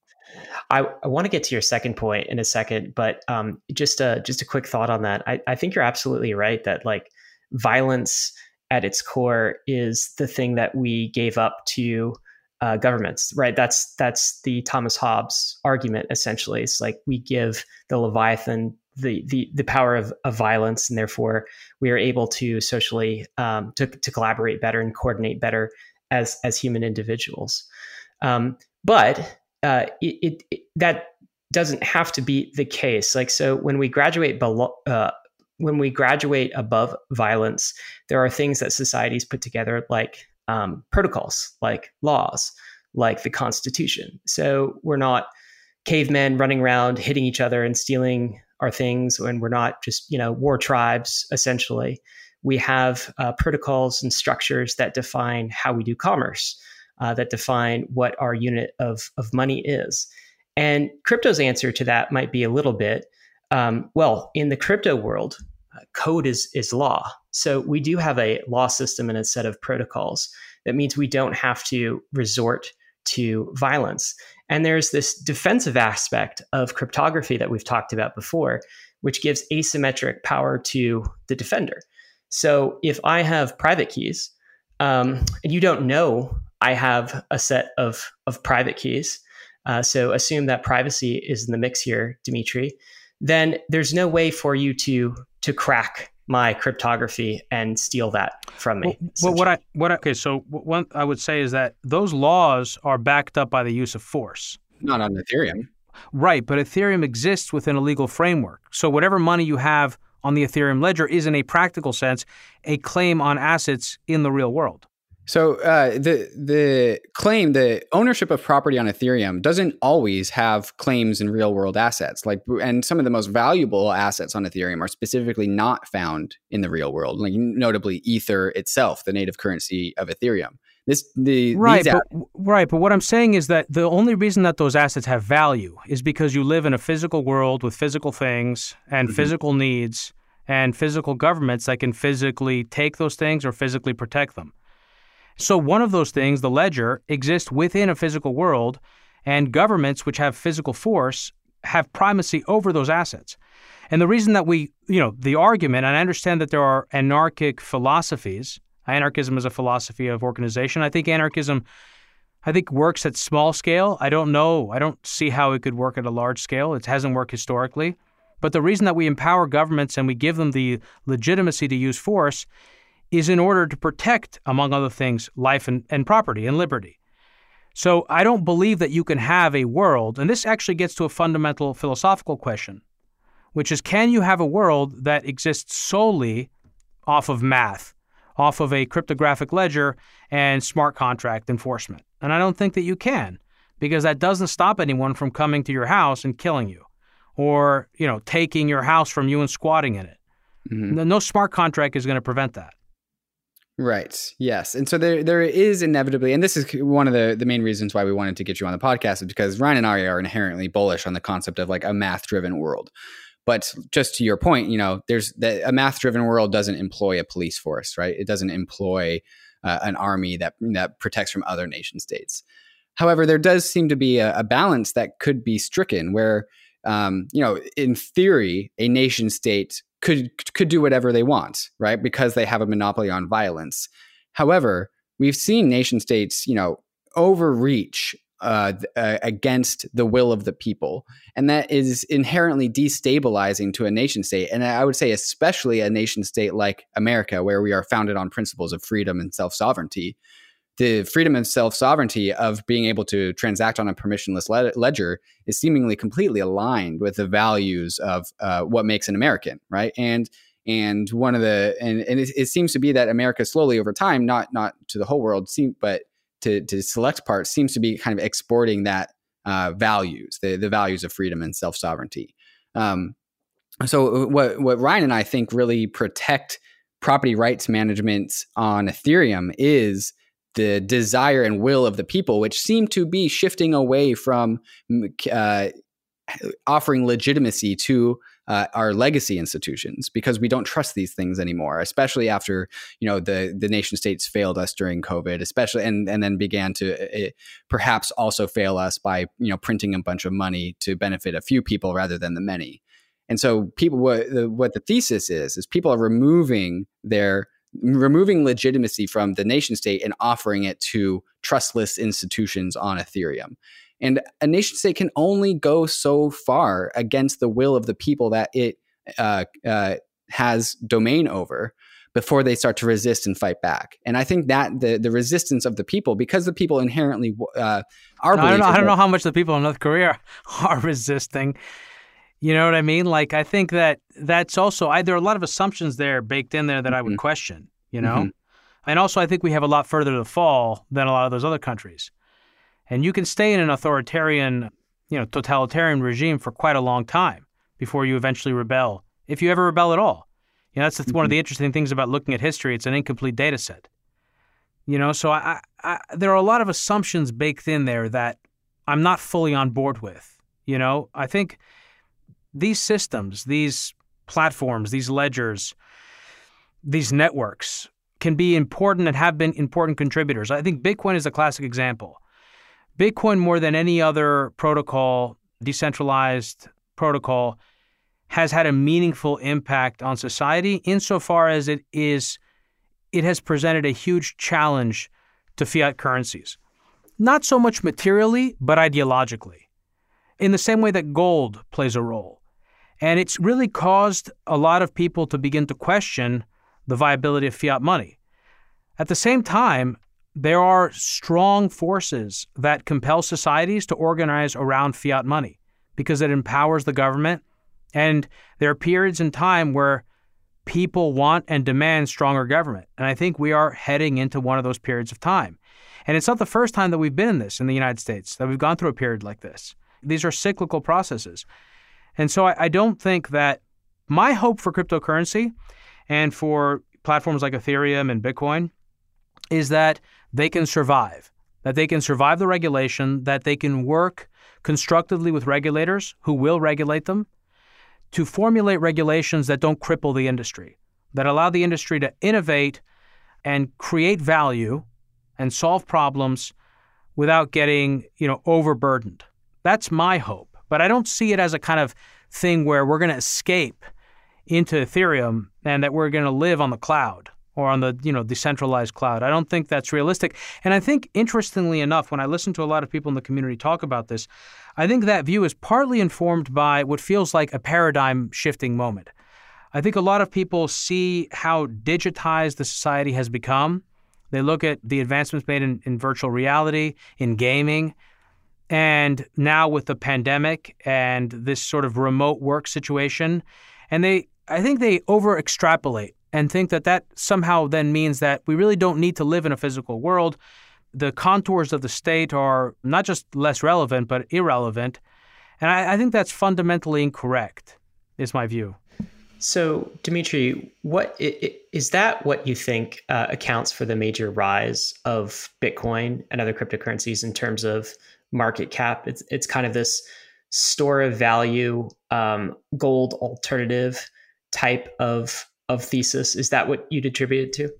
I, I want to get to your second point in a second, but um, just a just a quick thought on that. I, I think you're absolutely right that like violence at its core is the thing that we gave up to uh, governments, right? That's that's the Thomas Hobbes argument. Essentially, it's like we give the Leviathan the the, the power of, of violence, and therefore we are able to socially um, to to collaborate better and coordinate better as as human individuals. Um, but uh, it, it, it, that doesn't have to be the case. Like so, when we graduate below. Uh, when we graduate above violence, there are things that societies put together, like um, protocols, like laws, like the Constitution. So we're not cavemen running around hitting each other and stealing our things, and we're not just you know war tribes. Essentially, we have uh, protocols and structures that define how we do commerce, uh, that define what our unit of of money is. And crypto's answer to that might be a little bit um, well in the crypto world code is is law. So we do have a law system and a set of protocols. That means we don't have to resort to violence. And there's this defensive aspect of cryptography that we've talked about before, which gives asymmetric power to the defender. So if I have private keys, um, and you don't know I have a set of, of private keys, uh, so assume that privacy is in the mix here, Demetri, then there's no way for you to to crack my cryptography and steal that from me.
Well, what I what I, okay, so one I would say is that those laws are backed up by the use of force.
Not on Ethereum.
Right, but Ethereum exists within a legal framework. So whatever money you have on the Ethereum ledger is in a practical sense a claim on assets in the real world.
So uh, the the claim, the ownership of property on Ethereum doesn't always have claims in real world assets. Like, and some of the most valuable assets on Ethereum are specifically not found in the real world. Like, notably, Ether itself, the native currency of Ethereum. This the
right, but, right. But what I'm saying is that the only reason that those assets have value is because you live in a physical world with physical things and mm-hmm. physical needs and physical governments that can physically take those things or physically protect them. So, one of those things, the ledger, exists within a physical world, and governments which have physical force have primacy over those assets. And the reason that we, you know, the argument, and I understand that there are anarchic philosophies. Anarchism is a philosophy of organization. I think anarchism, I think, works at small scale. I don't know. I don't see how it could work at a large scale. It hasn't worked historically. But the reason that we empower governments and we give them the legitimacy to use force is in order to protect, among other things, life and, and property and liberty. So I don't believe that you can have a world, and this actually gets to a fundamental philosophical question, which is can you have a world that exists solely off of math, off of a cryptographic ledger and smart contract enforcement? And I don't think that you can, because that doesn't stop anyone from coming to your house and killing you or, you know, taking your house from you and squatting in it. Mm-hmm. No smart contract is going to prevent that.
Right. Yes. And so there there is inevitably, and this is one of the, the main reasons why we wanted to get you on the podcast, is because Ryan and I are inherently bullish on the concept of like a math driven world. But just to your point, you know, there's the, a math driven world doesn't employ a police force, right? It doesn't employ uh, an army that that protects from other nation states. However, there does seem to be a, a balance that could be stricken where, um, you know, in theory, a nation state could could do whatever they want, right? Because they have a monopoly on violence. However, we've seen nation states, you know, overreach uh, uh, against the will of the people, and that is inherently destabilizing to a nation state. And I would say, especially a nation state like America, where we are founded on principles of freedom and self sovereignty the freedom and self sovereignty of being able to transact on a permissionless ledger is seemingly completely aligned with the values of uh, what makes an American, right? And and one of the and, and it, it, seems to be that America slowly over time, not not to the whole world, seem, but to to select parts, seems to be kind of exporting that uh, values, the the values of freedom and self sovereignty. Um, so uh, what what Ryan and I think really protect property rights management on Ethereum is the desire and will of the people, which seem to be shifting away from uh, offering legitimacy to uh, our legacy institutions because we don't trust these things anymore, especially after you know the the nation states failed us during COVID, especially and and then began to uh, perhaps also fail us by you know printing a bunch of money to benefit a few people rather than the many. And so people what the, what the thesis is is people are removing their removing legitimacy from the nation state and offering it to trustless institutions on Ethereum. And a nation state can only go so far against the will of the people that it uh, uh, has domain over before they start to resist and fight back. And I think that the the resistance of the people, because the people inherently uh, are.
I don't know. I don't know how much the people in North Korea are resisting. You know what I mean? Like I think that that's also I, there are a lot of assumptions there baked in there that mm-hmm. I would mm-hmm. question. You know, mm-hmm. and also I think we have a lot further to fall than a lot of those other countries. And you can stay in an authoritarian, you know, totalitarian regime for quite a long time before you eventually rebel, if you ever rebel at all. You know, that's mm-hmm. one of mm-hmm. the interesting things about looking at history. It's an incomplete data set. You know, so I, I, there are a lot of assumptions baked in there that I'm not fully on board with. You know, I think these systems, these platforms, these ledgers, these networks can be important and have been important contributors. I think Bitcoin is a classic example. Bitcoin, more than any other protocol, decentralized protocol, has had a meaningful impact on society insofar as it is it has presented a huge challenge to fiat currencies. Not so much materially, but ideologically. In the same way that gold plays a role. And it's really caused a lot of people to begin to question the viability of fiat money. At the same time, there are strong forces that compel societies to organize around fiat money because it empowers the government. And there are periods in time where people want and demand stronger government. And I think we are heading into one of those periods of time. And it's not the first time that we've been in this in the United States, that we've gone through a period like this. These are cyclical processes. And so I, I don't think that my hope for cryptocurrency and for platforms like Ethereum and Bitcoin is that they can survive, that they can survive the regulation, that they can work constructively with regulators who will regulate them to formulate regulations that don't cripple the industry, that allow the industry to innovate and create value and solve problems without getting, you know, overburdened. That's my hope. But I don't see it as a kind of thing where we're going to escape into Ethereum and that we're going to live on the cloud or on the you know decentralized cloud. I don't think that's realistic. And I think interestingly enough, when I listen to a lot of people in the community talk about this, I think that view is partly informed by what feels like a paradigm shifting moment. I think a lot of people see how digitized the society has become. They look at the advancements made in, in virtual reality, in gaming, and now with the pandemic and this sort of remote work situation, and they I think they over extrapolate and think that that somehow then means that we really don't need to live in a physical world. The contours of the state are not just less relevant, but irrelevant. And I, I think that's fundamentally incorrect, is my view.
So, Demetri, what is that? What you think uh, accounts for the major rise of Bitcoin and other cryptocurrencies in terms of market cap? It's it's kind of this store of value, um, gold alternative type of of thesis. Is that what you'd attribute it to?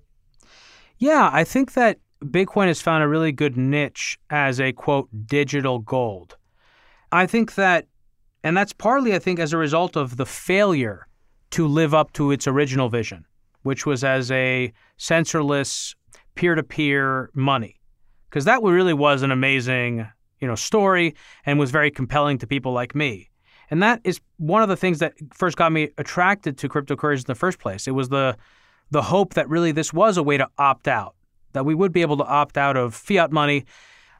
Yeah, I think that Bitcoin has found a really good niche as a quote digital gold. I think that, and that's partly, I think, as a result of the failure to live up to its original vision, which was as a censorless peer to peer money. Because that really was an amazing you know story and was very compelling to people like me. And that is one of the things that first got me attracted to cryptocurrencies in the first place. It was the the hope that really this was a way to opt out, that we would be able to opt out of fiat money.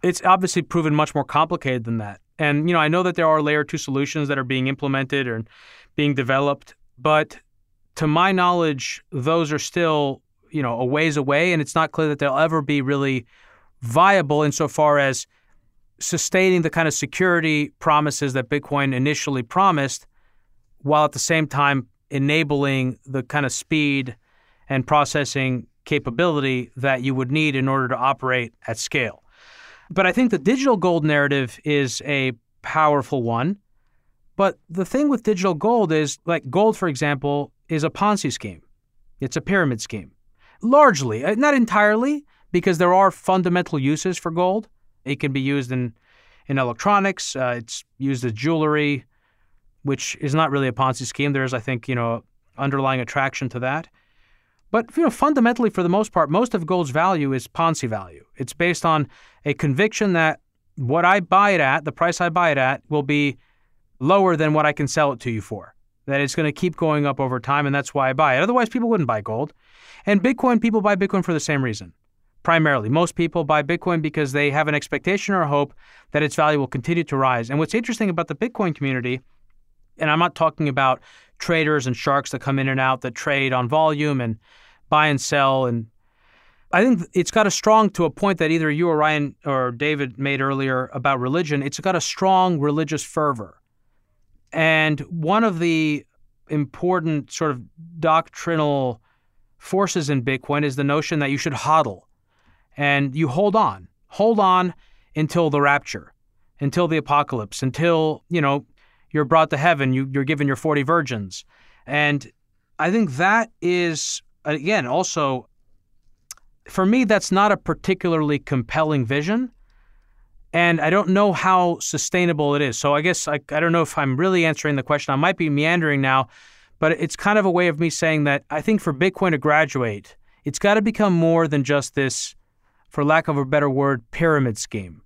It's obviously proven much more complicated than that. And you know, I know that there are layer 2 solutions that are being implemented and being developed, but to my knowledge, those are still, you know, a ways away and it's not clear that they'll ever be really viable insofar as sustaining the kind of security promises that Bitcoin initially promised, while at the same time enabling the kind of speed and processing capability that you would need in order to operate at scale. But I think the digital gold narrative is a powerful one. But the thing with digital gold is, like gold, for example, is a Ponzi scheme. It's a pyramid scheme. Largely, uh, not entirely, because there are fundamental uses for gold. It can be used in in electronics. Uh, it's used as jewelry, which is not really a Ponzi scheme. There's, I think, you know, underlying attraction to that. But you know, fundamentally, for the most part, most of gold's value is Ponzi value. It's based on a conviction that what I buy it at, the price I buy it at, will be lower than what I can sell it to you for. That it's going to keep going up over time, and that's why I buy it. Otherwise, people wouldn't buy gold. And Bitcoin, people buy Bitcoin for the same reason. Primarily, most people buy Bitcoin because they have an expectation or hope that its value will continue to rise. And what's interesting about the Bitcoin community, and I'm not talking about traders and sharks that come in and out that trade on volume and buy and sell and I think it's got a strong to a point that either you or Ryan or David made earlier about religion. It's got a strong religious fervor. And one of the important sort of doctrinal forces in Bitcoin is the notion that you should hodl and you hold on. Hold on until the rapture, until the apocalypse, until, you know, you're brought to heaven, you, you're given your 40 virgins. And I think that is, again, also, for me, that's not a particularly compelling vision. And I don't know how sustainable it is. So I guess I, I don't know if I'm really answering the question. I might be meandering now, but it's kind of a way of me saying that I think for Bitcoin to graduate, it's got to become more than just this, for lack of a better word, pyramid scheme.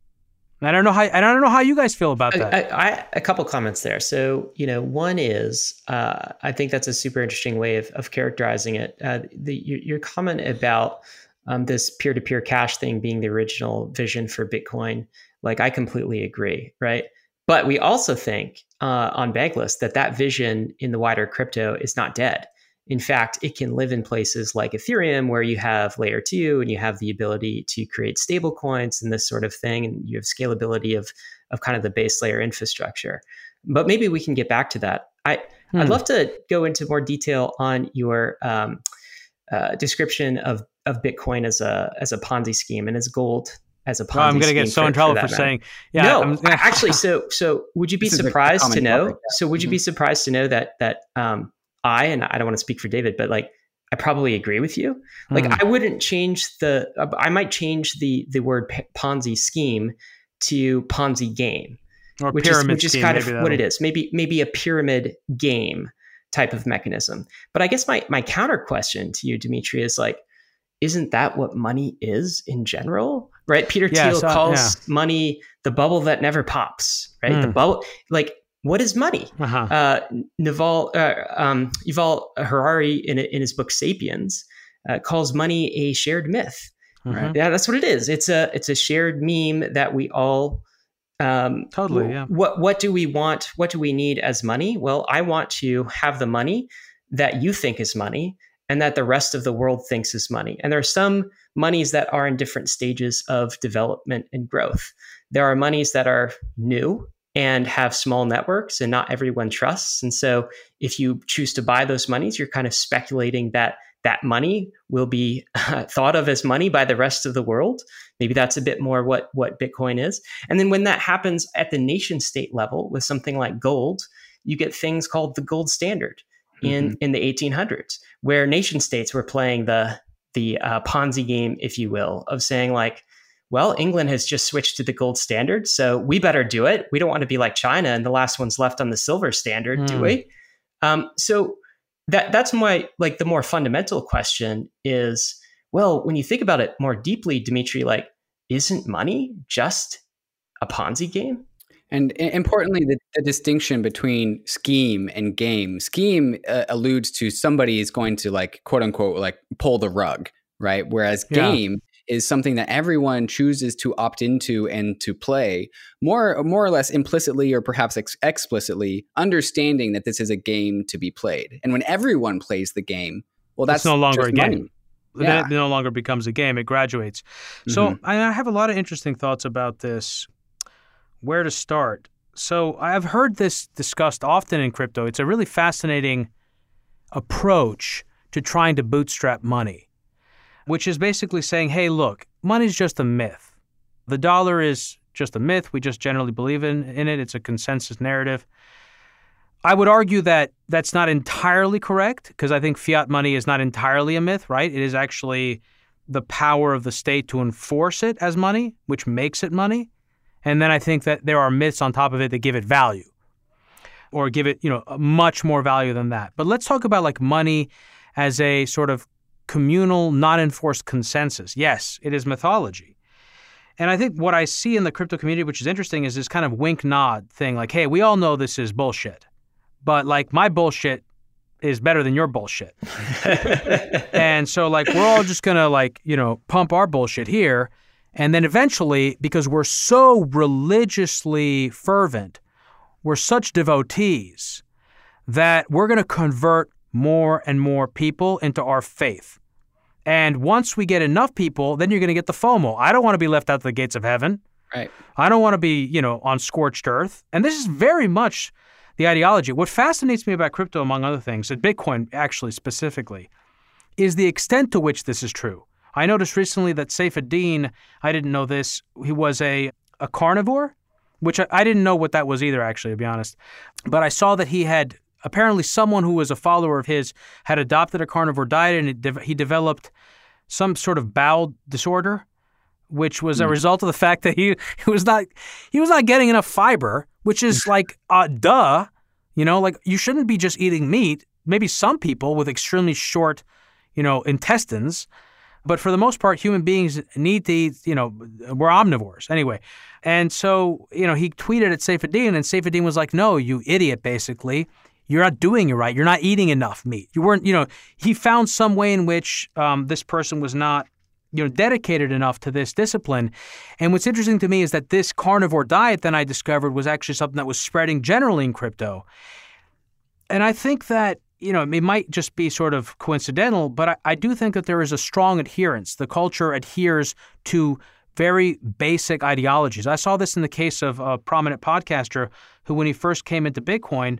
I don't know how I don't know how you guys feel about that.
I, I, a couple comments there. So you know, one is uh, I think that's a super interesting way of, of characterizing it. Uh, the, your, your, comment about um, this peer-to-peer cash thing being the original vision for Bitcoin, like I completely agree, right? But we also think uh, on Bankless that that vision in the wider crypto is not dead. In fact, it can live in places like Ethereum, where you have layer two and you have the ability to create stable coins and this sort of thing, and you have scalability of of kind of the base layer infrastructure. But maybe we can get back to that. I hmm. I'd love to go into more detail on your um, uh, description of of Bitcoin as a as a Ponzi scheme and as gold as a Ponzi.
I'm going to get so
for,
in trouble
for,
for saying,
yeah. No, actually, so so would you be surprised to know? Topic, yeah. So would you mm-hmm. be surprised to know that that um, I, and I don't want to speak for David, but like, I probably agree with you. Like, mm. I wouldn't change the, I might change the, the word Ponzi scheme to Ponzi game,
or
which
pyramid
is, which
scheme,
is kind of what it is. Maybe, maybe a pyramid game type of mechanism. But I guess my, my counter question to you, Demetri, is like, isn't that what money is in general? Right? Peter yeah, Thiel so, calls yeah. money the bubble that never pops, right? Mm. The bubble, like what is money? Uh-huh. Uh, Naval, uh, um, Yuval Harari, in, in his book *Sapiens*, uh, calls money a shared myth. Uh-huh. Right? Yeah, that's what it is. It's a it's a shared meme that we all
um, totally. Yeah.
What what do we want? What do we need as money? Well, I want to have the money that you think is money, and that the rest of the world thinks is money. And there are some monies that are in different stages of development and growth. There are monies that are new and have small networks and not everyone trusts. And so if you choose to buy those monies, you're kind of speculating that that money will be thought of as money by the rest of the world. Maybe that's a bit more what, what Bitcoin is. And then when that happens at the nation state level with something like gold, you get things called the gold standard in, mm-hmm. in the 1800s, where nation states were playing the, the uh, Ponzi game, if you will, of saying like, well, England has just switched to the gold standard, so we better do it. We don't want to be like China and the last one's left on the silver standard, mm. do hmm. we? Um, so that that's my like the more fundamental question is, well, when you think about it more deeply, Demetri, like, isn't money just a Ponzi game?
And importantly, the, the, distinction between scheme and game. Scheme uh, alludes to somebody is going to like quote unquote like pull the rug, right? Whereas game is something that everyone chooses to opt into and to play more more or less implicitly or perhaps ex- explicitly understanding that this is a game to be played. And when everyone plays the game well that's
it's no longer a game.
Yeah.
it no longer becomes a game. It graduates. So mm-hmm. i have a lot of interesting thoughts about this. Where to start? So i've heard this discussed often in crypto. It's a really fascinating approach to trying to bootstrap money which is basically saying, hey, look, money's just a myth. The dollar is just a myth. We just generally believe in, in it. It's a consensus narrative. I would argue that that's not entirely correct because I think fiat money is not entirely a myth, right? It is actually the power of the state to enforce it as money, which makes it money. And then I think that there are myths on top of it that give it value or give it, you know, much more value than that. But let's talk about like money as a sort of communal, not enforced consensus. Yes, it is mythology. And I think what I see in the crypto community, which is interesting, is this kind of wink nod thing like, hey, we all know this is bullshit, but like my bullshit is better than your bullshit. and so, like, we're all just going to, like, you know, pump our bullshit here. And then eventually, because we're so religiously fervent, we're such devotees that we're going to convert more and more people into our faith. And once we get enough people, then you're going to get the FOMO. I don't want to be left out of the gates of heaven.
Right.
I don't want to be, you know, on scorched earth. And this is very much the ideology. What fascinates me about crypto, among other things, and Bitcoin actually specifically, is the extent to which this is true. I noticed recently that Saifedean, I didn't know this, he was a, a carnivore, which I, I didn't know what that was either, actually, to be honest. But I saw that he had apparently someone who was a follower of his had adopted a carnivore diet and de- he developed some sort of bowel disorder which was a hmm. result of the fact that he, he was not he was not getting enough fiber which is like uh, duh you know like you shouldn't be just eating meat. Maybe some people with extremely short you know intestines but for the most part human beings need to eat you know we're omnivores anyway. And so you know he tweeted at Saifedean and Saifedean was like no you idiot basically you're not doing it right. You're not eating enough meat. You weren't, you know, he found some way in which um, this person was not, you know, dedicated enough to this discipline. And what's interesting to me is that this carnivore diet that I discovered was actually something that was spreading generally in crypto. And I think that, you know, it might just be sort of coincidental, but I, I do think that there is a strong adherence. The culture adheres to very basic ideologies. I saw this in the case of a prominent podcaster who, when he first came into Bitcoin,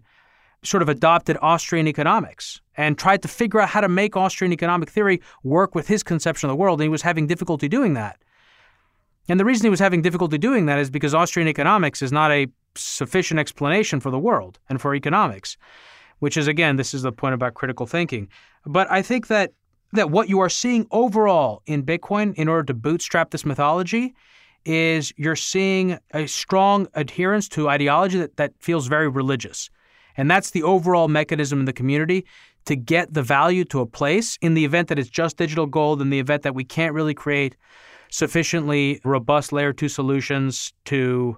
sort of adopted Austrian economics and tried to figure out how to make Austrian economic theory work with his conception of the world, and he was having difficulty doing that. And the reason he was having difficulty doing that is because Austrian economics is not a sufficient explanation for the world and for economics, which is again, this is the point about critical thinking. But I think that that what you are seeing overall in Bitcoin in order to bootstrap this mythology is you're seeing a strong adherence to ideology that, that feels very religious. And that's the overall mechanism in the community to get the value to a place in the event that it's just digital gold, in the event that we can't really create sufficiently robust layer two solutions to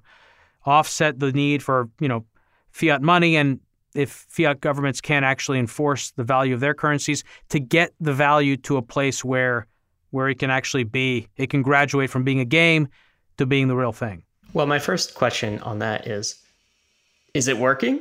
offset the need for, you know, fiat money and if fiat governments can't actually enforce the value of their currencies to get the value to a place where where it can actually be it can graduate from being a game to being the real thing.
Well, my first question on that is is it working?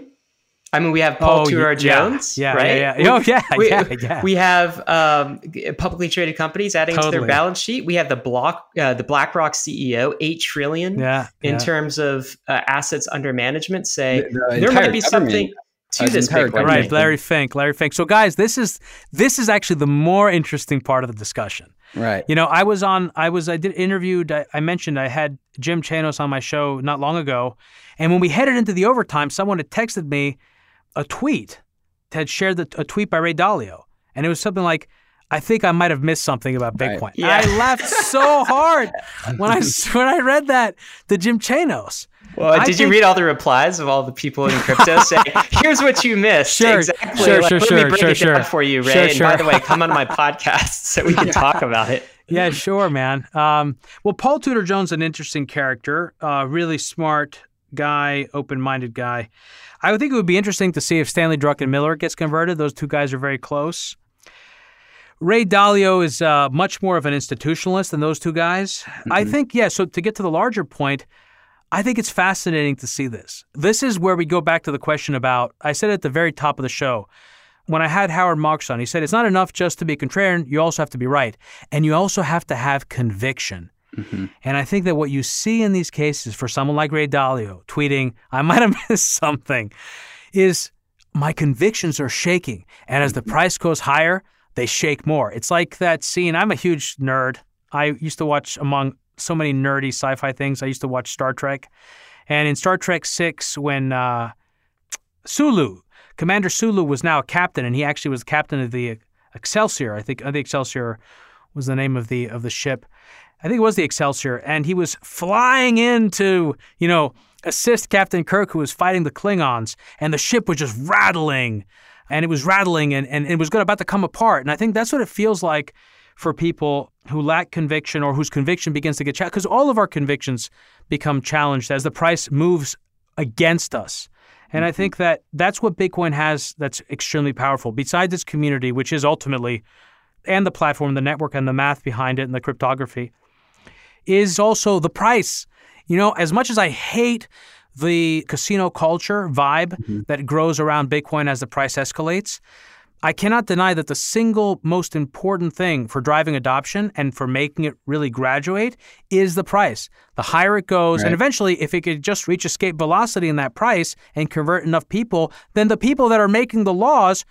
I mean, we have Paul oh, Tudor Jones,
yeah,
right?
Yeah, yeah. Oh, yeah,
we,
yeah, yeah.
We have um, publicly traded companies adding totally. to their balance sheet. We have the block, uh, the BlackRock CEO, eight trillion
yeah,
in
yeah.
terms of uh, assets under management. Say the, the there might be something to this big
right larry fink larry fink so guys this is this is actually the more interesting part of the discussion
right
you know i was on i was i did interviewed I, I, mentioned i had jim chanos on my show not long ago and when we headed into the overtime someone had texted me a tweet had shared the, a tweet by Ray Dalio, and it was something like, "I think I might have missed something about Bitcoin." Right. Yeah. I laughed so hard when I when I read that to Jim Chanos.
Well, I did you read all the replies of all the people in crypto saying, "Here's what you missed."
Sure,
exactly.
Sure,
like,
sure,
let
sure,
me break
sure,
it
sure.
down for you, Ray.
Sure,
and
sure.
by the way, come on my podcast so we can talk about it.
Yeah, sure, man. Um, well, Paul Tudor Jones, an interesting character, uh, really smart guy, open-minded guy. I would think it would be interesting to see if Stanley Druckenmiller gets converted. Those two guys are very close. Ray Dalio is uh, much more of an institutionalist than those two guys. Mm-hmm. I think, yeah, so to get to the larger point, I think it's fascinating to see this. This is where we go back to the question about, I said at the very top of the show, when I had Howard Marks on, he said, it's not enough just to be contrarian, you also have to be right. And you also have to have conviction. Mm-hmm. And I think that what you see in these cases for someone like Ray Dalio tweeting, I might have missed something, is my convictions are shaking. And as the mm-hmm. price goes higher, they shake more. It's like that scene. I'm a huge nerd. I used to watch, among so many nerdy sci fi things, I used to watch Star Trek. And in Star Trek 6, when uh, Sulu, Commander Sulu was now a captain, and he actually was the captain of the Excelsior. I think the Excelsior was the name of the of the ship. I think it was the Excelsior, and he was flying in to, you know, assist Captain Kirk, who was fighting the Klingons, and the ship was just rattling and it was rattling and, and it was about to come apart. And I think that's what it feels like for people who lack conviction or whose conviction begins to get challenged, because all of our convictions become challenged as the price moves against us. And I mm-hmm. think that that's what Bitcoin has that's extremely powerful. Besides its community, which is ultimately, and the platform, the network, and the math behind it, and the cryptography, is also the price. You know, as much as I hate the casino culture vibe mm-hmm. that grows around Bitcoin as the price escalates, I cannot deny that the single most important thing for driving adoption and for making it really graduate is the price. The higher it goes, right. and eventually, if it could just reach escape velocity in that price and convert enough people, then the people that are making the laws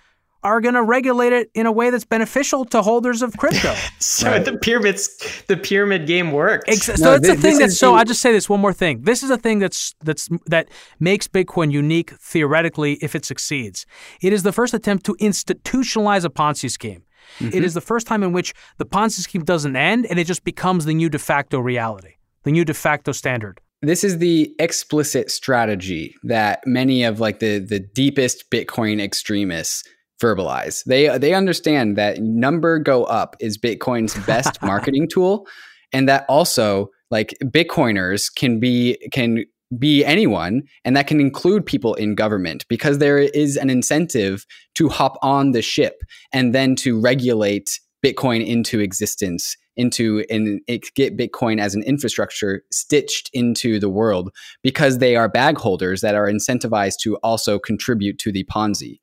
are going to regulate it in a way that's beneficial to holders of crypto.
so right. the pyramids, the pyramid game works.
Ex- so no, that's the thing that's so. I'll just say this one more thing. This is a thing that's that's that makes Bitcoin unique theoretically if it succeeds. It is the first attempt to institutionalize a Ponzi scheme. Mm-hmm. It is the first time in which the Ponzi scheme doesn't end and it just becomes the new de facto reality, the new de facto standard
this is the explicit strategy that many of like the the deepest bitcoin extremists verbalize. They they understand that number go up is Bitcoin's best marketing tool, and that also like Bitcoiners can be can be anyone, and that can include people in government because there is an incentive to hop on the ship and then to regulate Bitcoin into existence, into and get Bitcoin as an infrastructure stitched into the world because they are bag holders that are incentivized to also contribute to the Ponzi.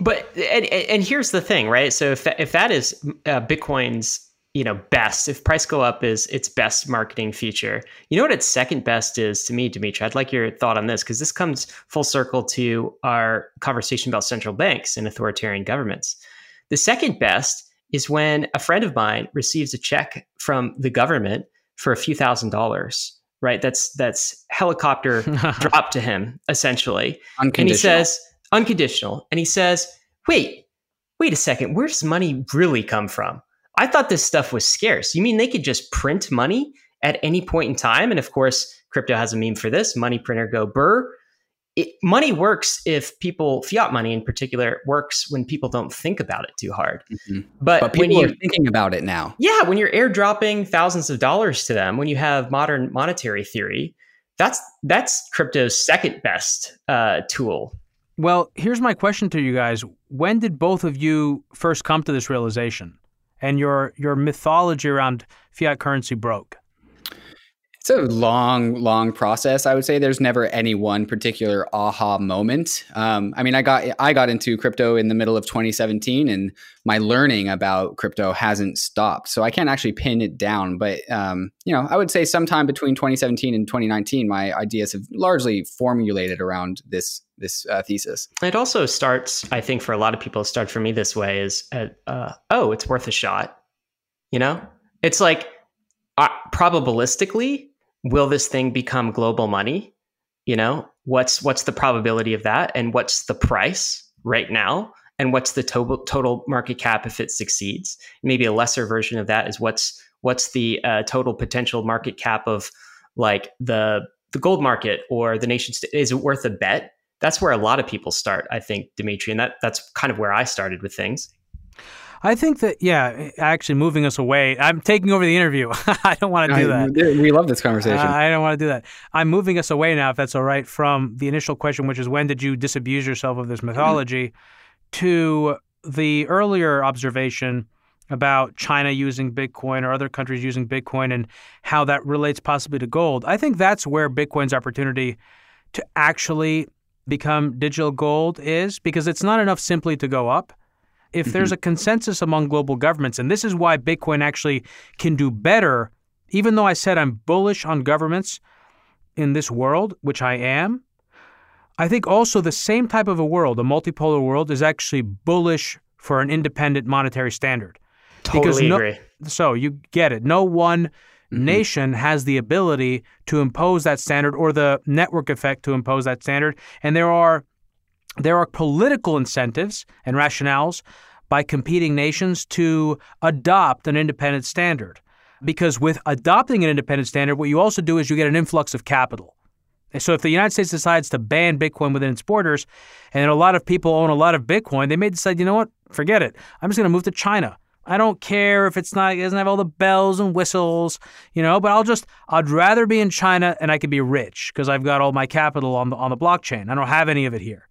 But and, and here's the thing, right? So if that, if that is uh, Bitcoin's you know best, if price go up is its best marketing feature, you know what its second best is to me, Demetri. I'd like your thought on this because this comes full circle to our conversation about central banks and authoritarian governments. The second best is when a friend of mine receives a check from the government for a few thousand dollars right that's that's helicopter dropped to him essentially and he says unconditional. And he says, wait, wait a second, where does money really come from? I thought this stuff was scarce. You mean they could just print money at any point in time? And of course, crypto has a meme for this money printer go burr. It, money works if people, fiat money in particular, works when people don't think about it too hard.
Mm-hmm. But, but people are thinking about it now.
Yeah, when you're airdropping thousands of dollars to them, when you have modern monetary theory, that's that's crypto's second best uh, tool
well, here's my question to you guys. When did both of you first come to this realization and your your mythology around fiat currency broke?
It's a long, long process. I would say there's never any one particular aha moment. Um, I mean, I got I got into crypto in the middle of 2017, and my learning about crypto hasn't stopped. So I can't actually pin it down. But um, you know, I would say sometime between 2017 and 2019, my ideas have largely formulated around this this uh, thesis.
It also starts, I think, for a lot of people, start for me this way: is uh, uh, oh, it's worth a shot. You know, it's like uh, probabilistically will this thing become global money? You know, what's what's the probability of that, and what's the price right now, and what's the total total market cap if it succeeds? Maybe a lesser version of that is what's what's the uh, total potential market cap of like the the gold market or the nation state? Is it worth a bet? That's where a lot of people start, I think, Demetri, and that that's kind of where I started with things.
I think that yeah, actually moving us away. I'm taking over the interview. I don't want to do that.
We love this conversation. Uh,
I don't want to do that. I'm moving us away now, if that's all right, from the initial question, which is when did you disabuse yourself of this mythology, to the earlier observation about China using Bitcoin or other countries using Bitcoin and how that relates possibly to gold. I think that's where Bitcoin's opportunity to actually become digital gold is because it's not enough simply to go up if mm-hmm. there's a consensus among global governments, and this is why Bitcoin actually can do better, even though I said I'm bullish on governments in this world, which I am, I think also the same type of a world, a multipolar world, is actually bullish for an independent monetary standard.
Totally because no, agree.
So you get it. No one mm-hmm. nation has the ability to impose that standard or the network effect to impose that standard. And there are there are political incentives and rationales by competing nations to adopt an independent standard. Because with adopting an independent standard, what you also do is you get an influx of capital. So if the United States decides to ban Bitcoin within its borders, and a lot of people own a lot of Bitcoin, they may decide, you know what, forget it. I'm just going to move to China. I don't care if it's not it doesn't have all the bells and whistles, you know, but I'll just I'd rather be in China and I could be rich because I've got all my capital on the on the blockchain. I don't have any of it here.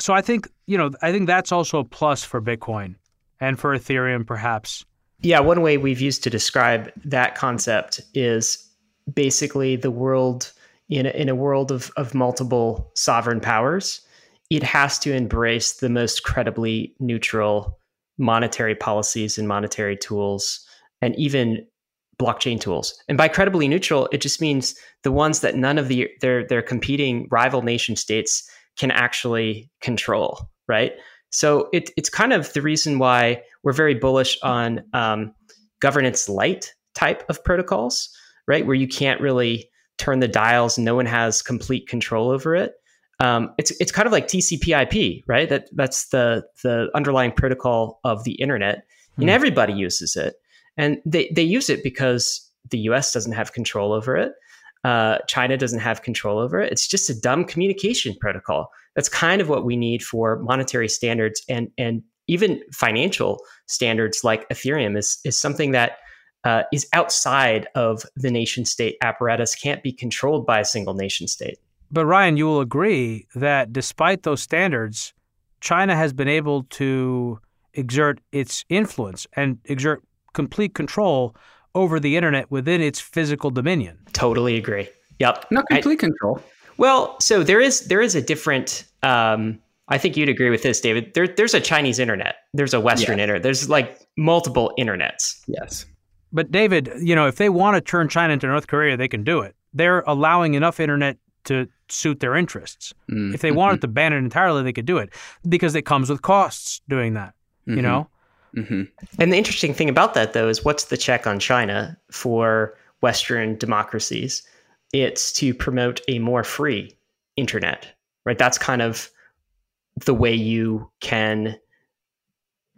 So I think, you know, I think that's also a plus for Bitcoin and for Ethereum perhaps.
Yeah, one way we've used to describe that concept is basically the world in a, in a world of, of multiple sovereign powers, it has to embrace the most credibly neutral monetary policies and monetary tools and even blockchain tools. And by credibly neutral, it just means the ones that none of the their their competing rival nation states can actually control, right? So it, it's kind of the reason why we're very bullish on um, governance light type of protocols, right? Where you can't really turn the dials, and no one has complete control over it um, it's it's kind of like TCP/IP, right? That that's the the underlying protocol of the internet, hmm. and everybody uses it, and they they use it because the U.S. doesn't have control over it. Uh, China doesn't have control over it. It's just a dumb communication protocol. That's kind of what we need for monetary standards and and even financial standards like Ethereum is is something that uh, is outside of the nation state apparatus, can't be controlled by a single nation state.
But Ryan, you will agree that despite those standards, China has been able to exert its influence and exert complete control over the internet within its physical dominion.
Totally agree. Yep.
Not complete I, control.
Well, so there is there is a different um, I think you'd agree with this, David. There, there's a Chinese internet. There's a Western yeah. internet. There's like multiple internets.
Yes.
But David, you know, if they want to turn China into North Korea, they can do it. They're allowing enough internet to suit their interests. Mm-hmm. If they wanted to ban it entirely, they could do it because it comes with costs doing that. Mm-hmm. You know.
Mm-hmm. And the interesting thing about that, though, is what's the check on China for Western democracies? It's to promote a more free internet, right? That's kind of the way you can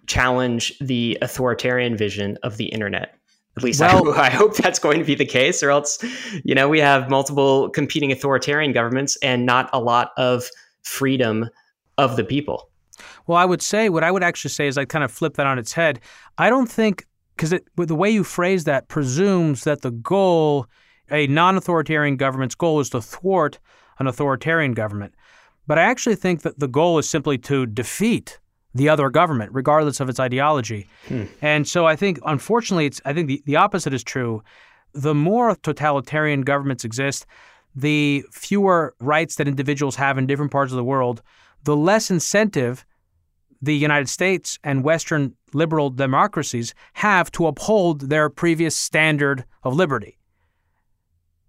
challenge the authoritarian vision of the internet at least well, I, I, hope that's going to be the case, or else, you know, we have multiple competing authoritarian governments and not a lot of freedom of the people.
Well, I would say what I would actually say is I kind of flip that on its head. I don't think because the way you phrase that presumes that the goal, a non-authoritarian government's goal, is to thwart an authoritarian government. But I actually think that the goal is simply to defeat the other government, regardless of its ideology. Hmm. And so I think, unfortunately, it's I think the, the opposite is true. The more totalitarian governments exist, the fewer rights that individuals have in different parts of the world, the less incentive the United States and Western liberal democracies have to uphold their previous standard of liberty.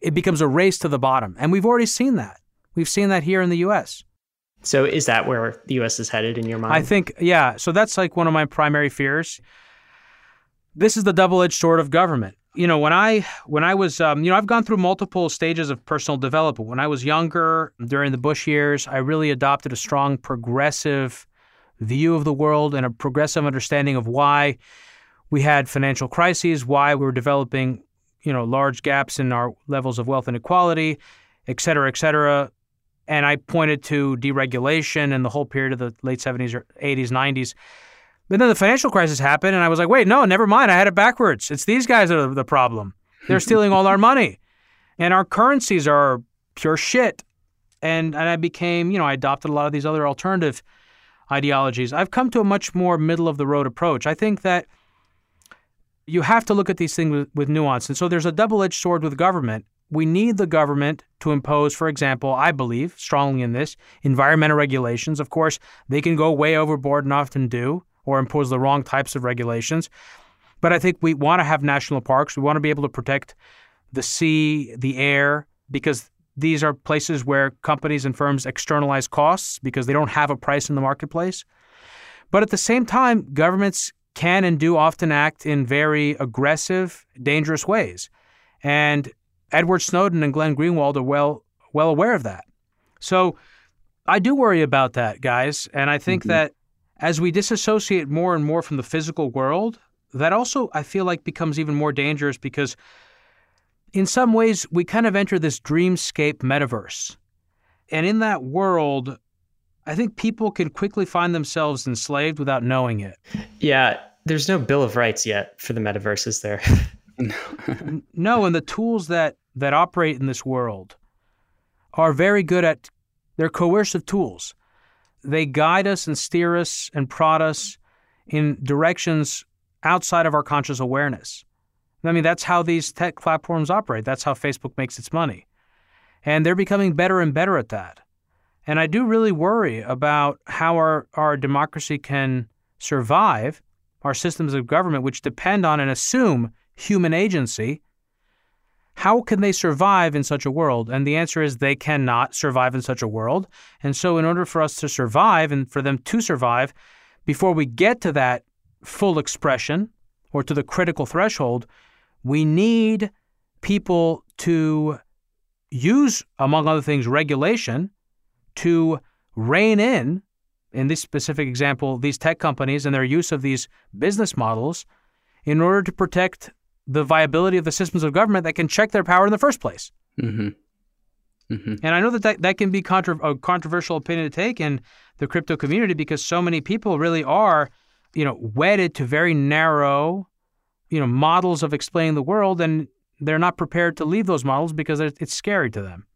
It becomes a race to the bottom. And we've already seen that. We've seen that here in the US.
So is that where the US is headed in your mind?
I think yeah, so that's like one of my primary fears. This is the double-edged sword of government. You know, when I when I was um, you know, I've gone through multiple stages of personal development. When I was younger, during the Bush years, I really adopted a strong progressive view of the world and a progressive understanding of why we had financial crises, why we were developing, you know, large gaps in our levels of wealth inequality, et cetera, et cetera. And I pointed to deregulation and the whole period of the late 70s or 80s, 90s. But then the financial crisis happened, and I was like, wait, no, never mind. I had it backwards. It's these guys that are the problem. They're stealing all our money. And our currencies are pure shit. And, and I became, you know, I adopted a lot of these other alternative ideologies. I've come to a much more middle of the road approach. I think that you have to look at these things with, with nuance. And so there's a double edged sword with government we need the government to impose, for example, I believe strongly in this, environmental regulations. Of course, they can go way overboard and often do, or impose the wrong types of regulations. But I think we want to have national parks. We want to be able to protect the sea, the air, because these are places where companies and firms externalize costs because they don't have a price in the marketplace. But at the same time, governments can and do often act in very aggressive, dangerous ways. And Edward Snowden and Glenn Greenwald are well well aware of that. So I do worry about that, guys, and I think mm-hmm. that as we disassociate more and more from the physical world, that also I feel like becomes even more dangerous because in some ways, we kind of enter this dreamscape metaverse. And in that world, I think people can quickly find themselves enslaved without knowing it.
Yeah, there's no Bill of Rights yet for the metaverse, is there?
no, and the tools that that operate in this world are very good at they're coercive tools. They guide us and steer us and prod us in directions outside of our conscious awareness. I mean, that's how these tech platforms operate. That's how Facebook makes its money. And they're becoming better and better at that. And I do really worry about how our, our democracy can survive, our systems of government, which depend on and assume human agency. How can they survive in such a world? And the answer is they cannot survive in such a world. And so, in order for us to survive and for them to survive, before we get to that full expression or to the critical threshold, we need people to use, among other things, regulation to rein in, in this specific example, these tech companies and their use of these business models in order to protect the viability of the systems of government that can check their power in the first place. Mm-hmm. Mm-hmm. And I know that, that that can be contra- a controversial opinion to take in the crypto community because so many people really are, you know, wedded to very narrow, you know, models of explaining the world, and they're not prepared to leave those models because it's scary to them.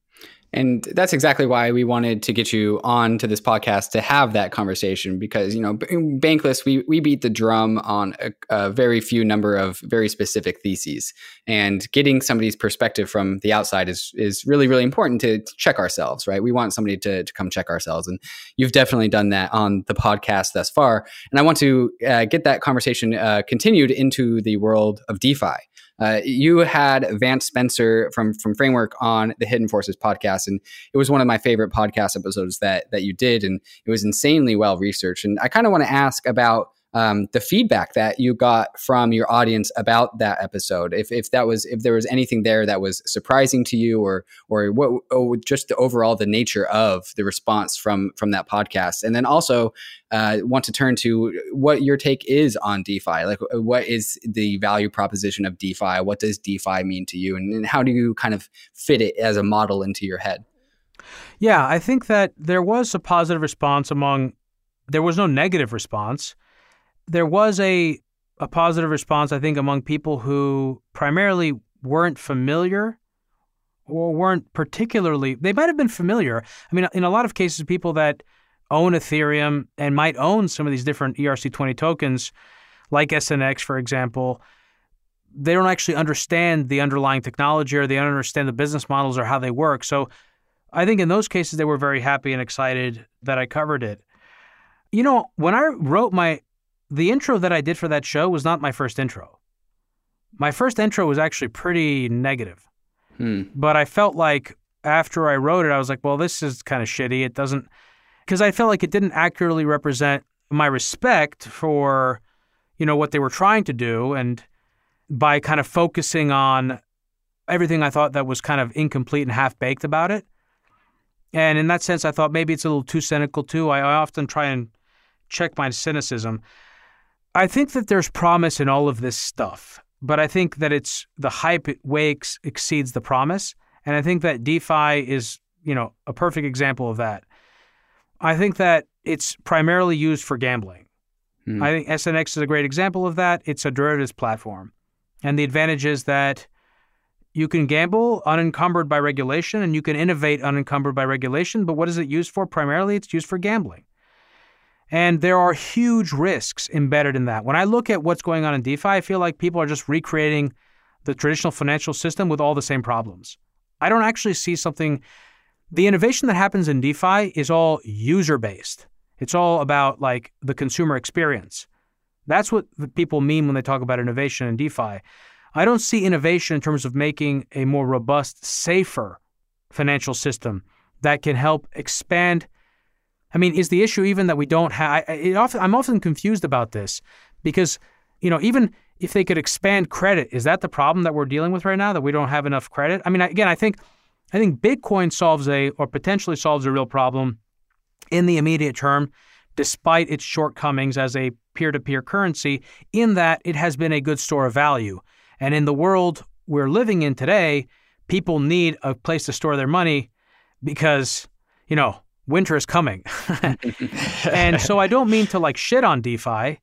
And that's exactly why we wanted to get you on to this podcast to have that conversation because, you know, Bankless, we, we beat the drum on a, a, very few number of very specific theses. And getting somebody's perspective from the outside is, is really, really important to, to check ourselves, right? We want somebody to, to come check ourselves. And you've definitely done that on the podcast thus far. And I want to uh, get that conversation uh, continued into the world of DeFi. Uh, you had Vance Spencer from from Framework on the Hidden Forces podcast, and it was one of my favorite podcast episodes that that you did, and it was insanely well researched. And I kind of want to ask about um, the feedback that you got from your audience about that episode. If, if that was if there was anything there that was surprising to you, or or what or just the overall the nature of the response from from that podcast, and then also uh, want to turn to what your take is on DeFi. Like, what is the value proposition of DeFi? What does DeFi mean to you, and, and how do you kind of fit it as a model into your head?
Yeah, I think that there was a positive response among. There was no negative response there was a a positive response, I think, among people who primarily weren't familiar or weren't particularly. They might have been familiar. I mean, in a lot of cases, people that own Ethereum and might own some of these different ERC20 tokens, like SNX, for example, they don't actually understand the underlying technology or they don't understand the business models or how they work. So I think in those cases, they were very happy and excited that I covered it. You know, when I wrote my the intro that I did for that show was not my first intro. My first intro was actually pretty negative. Hmm. But I felt like after I wrote it, I was like, well, this is kind of shitty. It doesn't, because I felt like it didn't accurately represent my respect for, you know, what they were trying to do. And by kind of focusing on everything I thought that was kind of incomplete and half baked about it. And in that sense, I thought maybe it's a little too cynical too. I, I often try and check my cynicism. I think that there's promise in all of this stuff, but I think that it's the hype it wakes exceeds the promise, and I think that DeFi is, you know, a perfect example of that. I think that it's primarily used for gambling. Mm. I think SNX is a great example of that. It's a derivatives platform, and the advantage is that you can gamble unencumbered by regulation, and you can innovate unencumbered by regulation. But what is it used for? Primarily, it's used for gambling. And there are huge risks embedded in that. When I look at what's going on in DeFi, I feel like people are just recreating the traditional financial system with all the same problems. I don't actually see something. The innovation that happens in DeFi is all user based. It's all about like the consumer experience. That's what people mean when they talk about innovation in DeFi. I don't see innovation in terms of making a more robust, safer financial system that can help expand I mean, is the issue even that we don't have? Often, I'm often confused about this because, you know, even if they could expand credit, is that the problem that we're dealing with right now? That we don't have enough credit? I mean, again, I think, I think Bitcoin solves a or potentially solves a real problem in the immediate term, despite its shortcomings as a peer-to-peer currency. In that it has been a good store of value, and in the world we're living in today, people need a place to store their money because, you know, winter is coming. and so I don't mean to like shit on DeFi.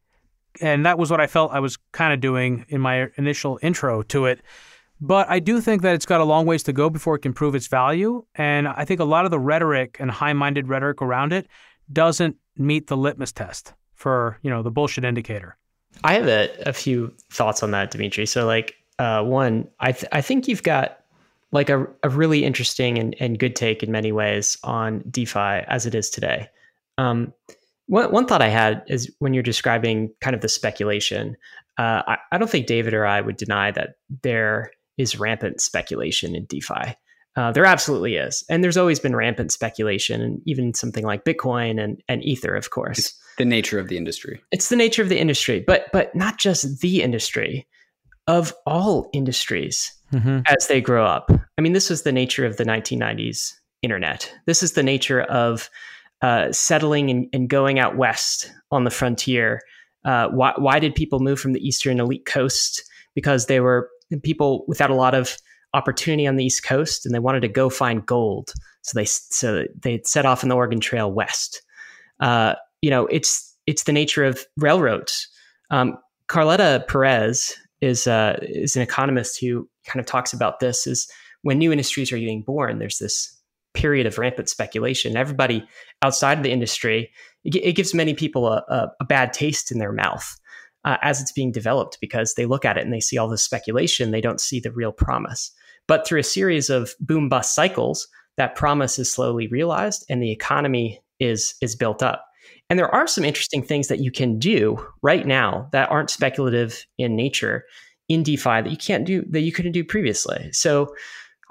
And that was what I felt I was kind of doing in my initial intro to it. But I do think that it's got a long ways to go before it can prove its value. And I think a lot of the rhetoric and high minded rhetoric around it doesn't meet the litmus test for, you know, the bullshit indicator.
I have a, a few thoughts on that, Demetri. So like uh, one, I th- I think you've got like a, a really interesting and, and good take in many ways on DeFi as it is today. Um, one, one thought I had is when you're describing kind of the speculation, uh, I, I, don't think David or I would deny that there is rampant speculation in DeFi. Uh, there absolutely is. And there's always been rampant speculation, and even something like Bitcoin and, and Ether, of course.
It's the nature of the industry.
It's the nature of the industry, but but not just the industry, of all industries mm-hmm. as they grow up. I mean, this was the nature of the 1990s internet. This is the nature of uh, settling and, and, going out west on the frontier. Uh, why, why did people move from the eastern elite coast? Because they were people without a lot of opportunity on the east coast, and they wanted to go find gold. So they so they set off on the Oregon Trail west. Uh, you know, it's it's the nature of railroads. Um, Carlota Perez is uh, is an economist who kind of talks about this. Is when new industries are getting born, there's this period of rampant speculation. Everybody outside of the industry, it, it gives many people a, a, a, bad taste in their mouth uh, as it's being developed because they look at it and they see all this speculation. They don't see the real promise. But through a series of boom bust cycles, that promise is slowly realized and the economy is is built up. And there are some interesting things that you can do right now that aren't speculative in nature in DeFi that you can't do that you couldn't do previously. So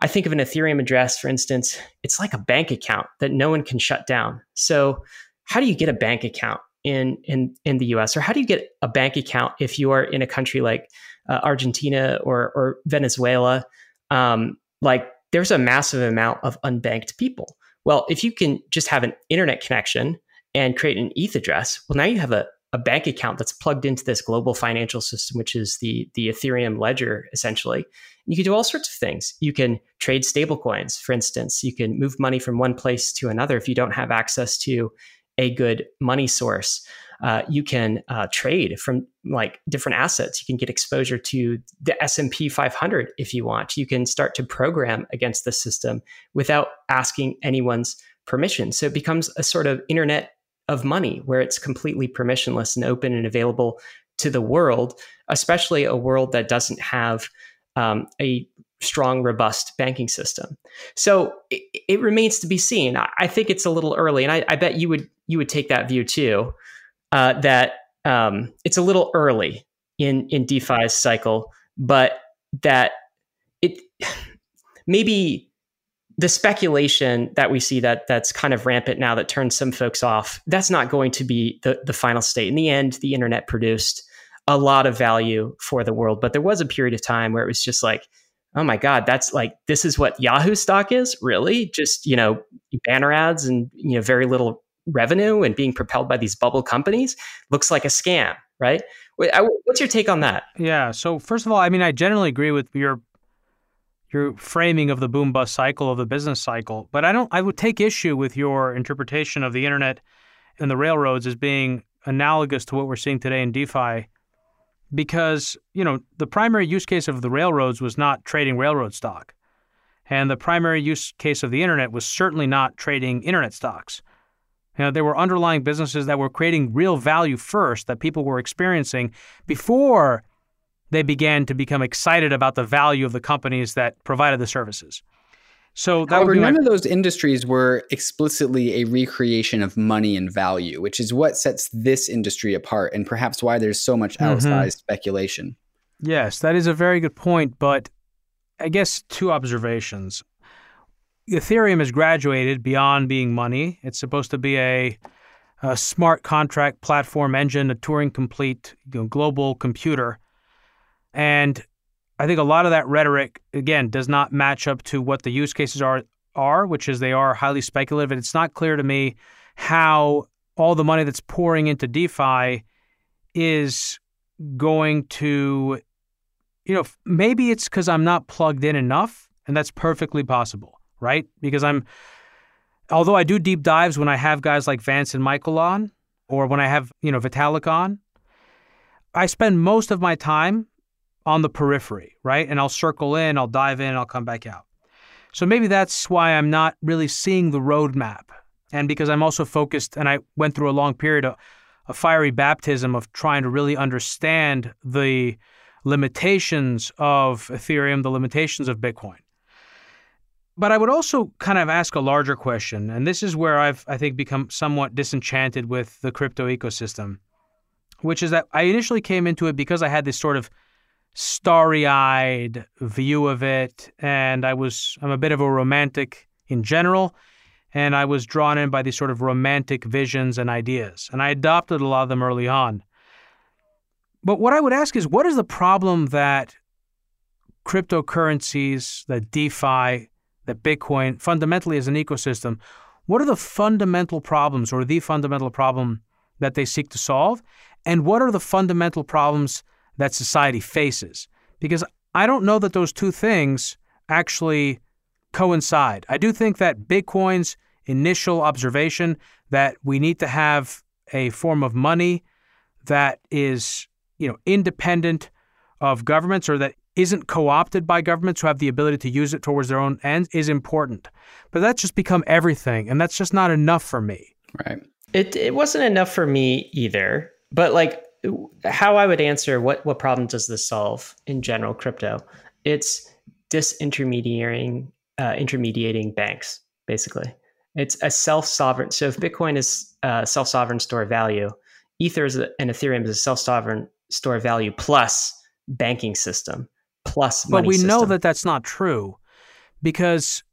I think of an Ethereum address, for instance, it's like a bank account that no one can shut down. So how do you get a bank account in in in the US, or how do you get a bank account if you are in a country like uh, Argentina or or Venezuela? Um, like there's a massive amount of unbanked people. Well, if you can just have an internet connection and create an ETH address, well, now you have a, a bank account that's plugged into this global financial system, which is the the Ethereum ledger, essentially. You can do all sorts of things. You can trade stablecoins, for instance. You can move money from one place to another if you don't have access to a good money source. Uh, you can uh, trade from like different assets. You can get exposure to the S and P 500 if you want. You can start to program against the system without asking anyone's permission. So it becomes a sort of internet of money where it's completely permissionless and open and available to the world, especially a world that doesn't have um, a strong, robust banking system. So it, it, remains to be seen. I, think it's a little early, and I, I, bet you would you would take that view too. Uh, that um, it's a little early in in DeFi's cycle, but that it maybe the speculation that we see that that's kind of rampant now that turns some folks off that's not going to be the, the final state. In the end the internet produced a lot of value for the world but there was a period of time where it was just like oh my god that's like this is what yahoo stock is? Really? Just you know banner ads and you know very little revenue and being propelled by these bubble companies? Looks like a scam right? What's your take on that?
Yeah so first of all i mean i generally agree with your your framing of the boom bust cycle of the business cycle. But I don't I would take issue with your interpretation of the internet and the railroads as being analogous to what we're seeing today in DeFi because, you know, the primary use case of the railroads was not trading railroad stock. And the primary use case of the internet was certainly not trading internet stocks. You know, there were underlying businesses that were creating real value first that people were experiencing before they began to become excited about the value of the companies that provided the services. So that
However,
none
my... of those industries were explicitly a recreation of money and value, which is what sets this industry apart, and perhaps why there's so much outsized mm-hmm. speculation.
Yes, that is a very good point. But I guess two observations. Ethereum has graduated beyond being money. It's supposed to be a, a smart contract platform engine, a Turing complete you know, global computer and I think a lot of that rhetoric, again, does not match up to what the use cases are, are, which is they are highly speculative. And it's not clear to me how all the money that's pouring into DeFi is going to you know, maybe it's because I'm not plugged in enough, and that's perfectly possible, right? Because I'm, although I do deep dives when I have guys like Vance and Michael on, or when I have, you know, Vitalik on, I spend most of my time on the periphery, right? And I'll circle in, I'll dive in, I'll come back out. So maybe that's why I'm not really seeing the roadmap. And because I'm also focused, and I went through a long period of a fiery baptism of trying to really understand the limitations of Ethereum, the limitations of Bitcoin. But I would also kind of ask a larger question, and this is where I've, I think, become somewhat disenchanted with the crypto ecosystem, which is that I initially came into it because I had this sort of starry-eyed view of it, and I was I'm a bit of a romantic in general, and I was drawn in by these sort of romantic visions and ideas, and I adopted a lot of them early on. But what I would ask is, what is the problem that cryptocurrencies, that DeFi, that Bitcoin, fundamentally as an ecosystem, what are the fundamental problems or the fundamental problem that they seek to solve? And what are the fundamental problems that society faces? Because I don't know that those two things actually coincide. I do think that Bitcoin's initial observation that we need to have a form of money that is you know, independent of governments or that isn't co-opted by governments who have the ability to use it towards their own ends is important. But that's just become everything, and that's just not enough for me.
Right.
It it wasn't enough for me either. But like how I would answer what what problem does this solve in general crypto? It's disintermediating uh, intermediating banks basically. It's a self sovereign. So if Bitcoin is a self sovereign store of value, Ether is a, and Ethereum is a self sovereign store of value plus banking system plus
but we
system.
know that that's not true because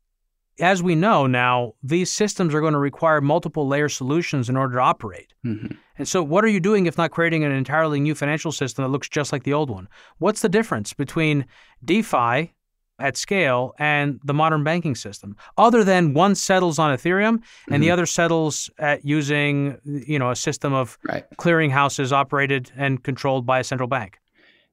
as we know now these systems are going to require multiple layer solutions in order to operate mm-hmm. and so what are you doing if not creating an entirely new financial system that looks just like the old one what's the difference between defi at scale and the modern banking system other than one settles on ethereum and mm-hmm. the other settles at using you know a system of right. clearing houses operated and controlled by a central bank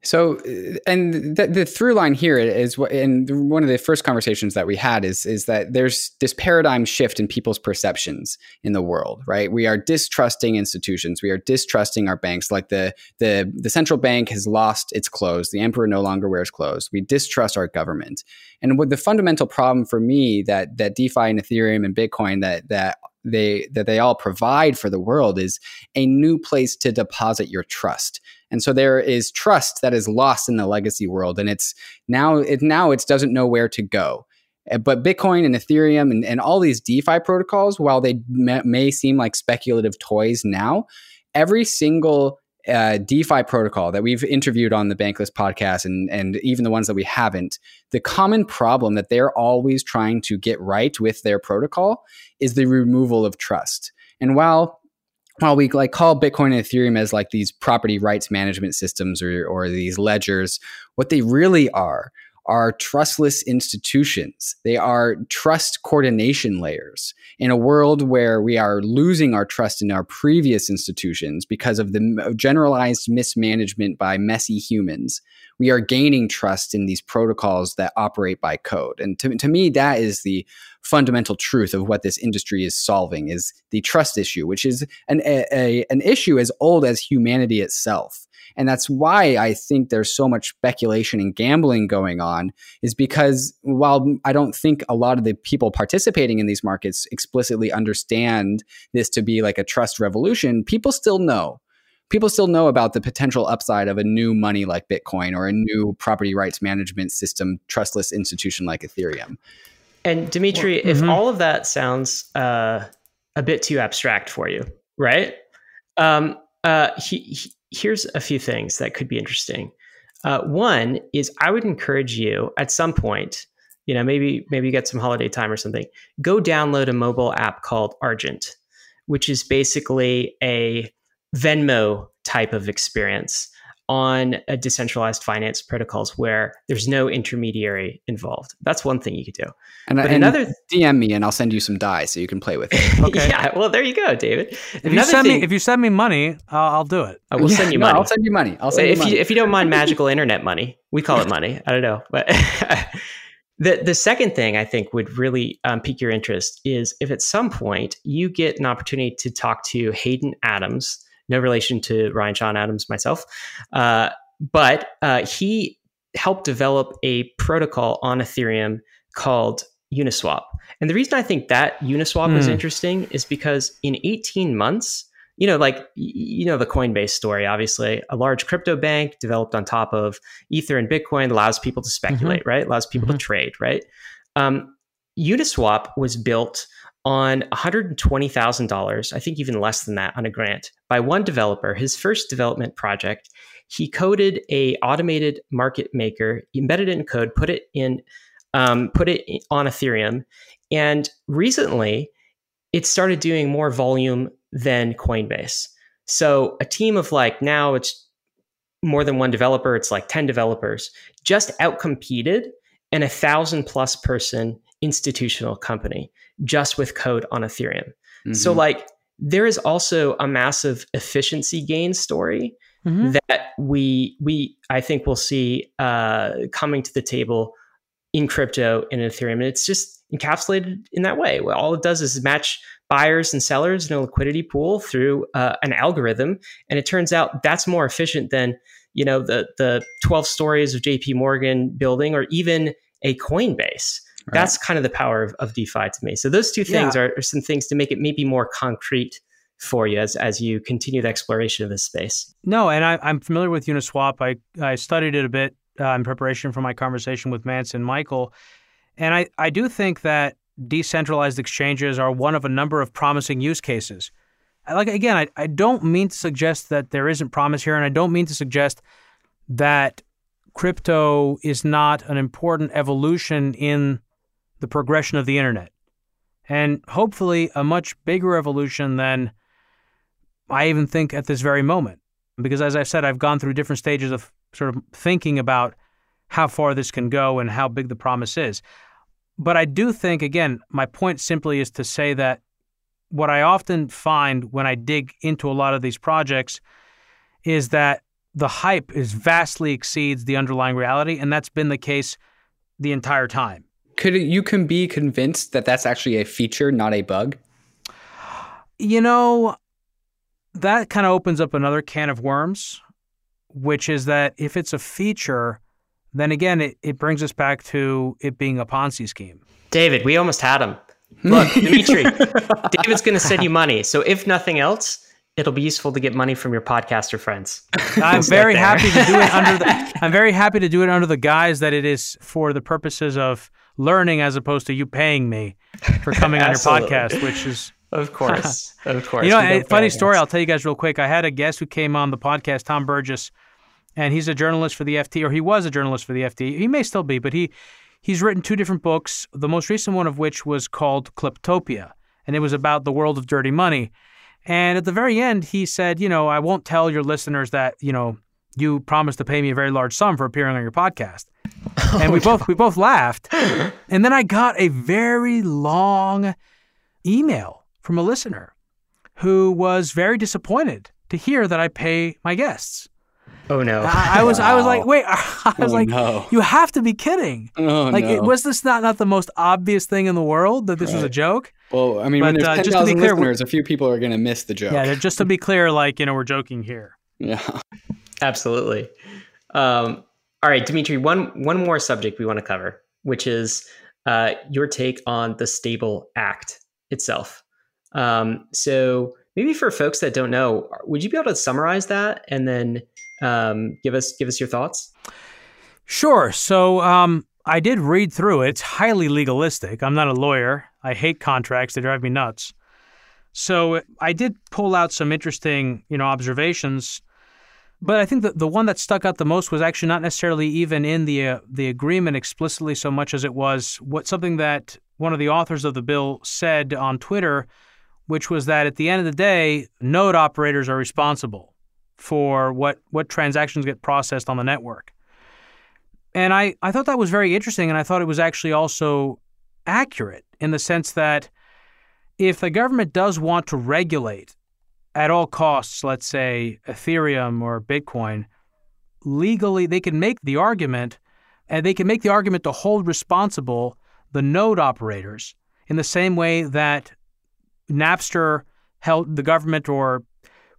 so, uh, and the, the, through line here is what, and one of the first conversations that we had is is that there's this paradigm shift in people's perceptions in the world, right? We are distrusting institutions, we are distrusting our banks. Like the the the central bank has lost its clothes, the emperor no longer wears clothes. We distrust our government, and what the fundamental problem for me that that DeFi and Ethereum and Bitcoin that that they that they all provide for the world is a new place to deposit your trust. And so there is trust that is lost in the legacy world, and it's now it now it doesn't know where to go. Eh, but Bitcoin and Ethereum and, and all these DeFi protocols, while they may, may seem like speculative toys now, every single uh, DeFi protocol that we've interviewed on the Bankless podcast and, and even the ones that we haven't, the common problem that they're always trying to get right with their protocol is the removal of trust. And while while we like call Bitcoin and Ethereum as like these property rights management systems or, or these ledgers, what they really are are trustless institutions. They are trust coordination layers. In a world where we are losing our trust in our previous institutions because of the generalized mismanagement by messy humans, we are gaining trust in these protocols that operate by code. And to, to me, that is the fundamental truth of what this industry is solving is the trust issue, which is an, a, an issue as old as humanity itself. And that's why I think there's so much speculation and gambling going on, is because while I don't think a lot of the people participating in these markets explicitly understand this to be like a trust revolution, people still know. People still know about the potential upside of a new money like Bitcoin or a new property rights management system, trustless institution like Ethereum.
And Demetri, well, mm-hmm. if all of that sounds uh, a bit too abstract for you, right? Um, uh, he, he, here's a few things that could be interesting. Uh, one is I would encourage you at some point, you know, maybe maybe you get some holiday time or something, go download a mobile app called Argent, which is basically a Venmo type of experience. on a decentralized finance protocols where there's no intermediary involved. That's one thing you could do.
And,
But
and
another-
DM me and I'll send you some Dai so you can play with it.
Okay.
yeah, well, there you go, David.
If you
Another
send
thing,
me if you send me money, I'll, I'll do it.
I will
Yeah,
send you
no,
money.
I'll send you money. I'll send
if
you money.
you if you don't mind magical internet money, we call it money. I don't know, but the the second thing I think would really um, pique your interest is if at some point you get an opportunity to talk to Hayden Adams, no relation to Ryan Sean Adams myself, uh, but uh, he helped develop a protocol on Ethereum called Uniswap. And the reason I think that Uniswap is
Hmm.
interesting is because in 18 months, you know, like you know the Coinbase story. Obviously, a large crypto bank developed on top of Ether and Bitcoin allows people to speculate, right? Allows people
Mhm.
to trade, right? Um, Uniswap was built on $120,000, I think even less than that, on a grant by one developer. His first development project, he coded a automated market maker, embedded it in code, put it in, um, put it on Ethereum, and recently it started doing more volume than Coinbase. So a team of like now it's more than one developer, it's like 10 developers, just outcompeted an a thousand plus person institutional company just with code on Ethereum. So
Mhm.
like there is also a massive efficiency gain story
Mhm.
that we we I think we'll see uh, coming to the table in crypto and in Ethereum. And it's just encapsulated in that way. Well, all it does is match buyers and sellers in a liquidity pool through uh, an algorithm, and it turns out that's more efficient than you know the the twelve stories of J.P. Morgan building or even a Coinbase.
Right.
That's kind of the power of, of DeFi to me. So those two things are, are some things to make it maybe more concrete for you as as you continue the exploration of this space.
No, and I, I'm familiar with Uniswap. I, I studied it a bit uh, in preparation for my conversation with Vance and Michael. And I, I do think that decentralized exchanges are one of a number of promising use cases. I- Like, again, I, I don't mean to suggest that there isn't promise here, and I don't mean to suggest that crypto is not an important evolution in the progression of the internet. And hopefully, a much bigger evolution than I even think at this very moment because as I said, I've gone through different stages of sort of thinking about how far this can go and how big the promise is. But I do think, again, my point simply is to say that what I often find when I dig into a lot of these projects is that the hype is vastly exceeds the underlying reality, and that's been the case the entire time.
Could you can be convinced that that's actually a feature, not a bug?
You know, that kind of opens up another can of worms, which is that if it's a feature, then again, it, it brings us back to it being a Ponzi scheme.
David, we almost had him. Look, Demetri, David's going to send you money. So if nothing else, it'll be useful to get money from your podcaster friends.
I'm very happy to do it under the I'm very happy to do it under the guise that it is for the purposes of learning as opposed to you paying me for coming on your podcast, which is
Of course, of course.
You know, a funny story. I'll tell you guys real quick. I had a guest who came on the podcast, Tom Burgis, and he's a journalist for the FT, or he was a journalist for the FT. He may still be, but he he's written two different books. The most recent one of which was called Kleptopia, and it was about the world of dirty money. And at the very end, he said, "You know, I won't tell your listeners that you know you promised to pay me a very large sum for appearing on your podcast." And we both we both laughed. And then I got a very long email from a listener who was very disappointed to hear that I pay my guests.
Oh no!
I, I was I was like, wait, I was
Oh,
like,
no.
you have to be kidding.
Oh,
like,
no.
it, was this not not the most obvious thing in the world that this was a joke?
well, I mean, when there's
uh, just to be
10,000
clear, we-
listeners, a few people are going to miss the joke.
Yeah, just to be clear, like you know, we're joking here.
Yeah.
Absolutely. Um, all right, Demetri. One one more subject we want to cover, which is uh, your take on the Stable Act itself. Um, so maybe for folks that don't know, would you be able to summarize that and then um, give us give us your thoughts?
Sure. So um, I did read through it. It's highly legalistic. I'm not a lawyer. I hate contracts. They drive me nuts. So I did pull out some interesting, you know, observations. But I think that the one that stuck out the most was actually not necessarily even in the uh, the agreement explicitly so much as it was what something that one of the authors of the bill said on Twitter, which was that at the end of the day, node operators are responsible for what what transactions get processed on the network. And I, I thought that was very interesting, and I thought it was actually also accurate in the sense that if the government does want to regulate at all costs, let's say Ethereum or Bitcoin, legally they can make the argument, and they can make the argument to hold responsible the node operators in the same way that Napster held the government or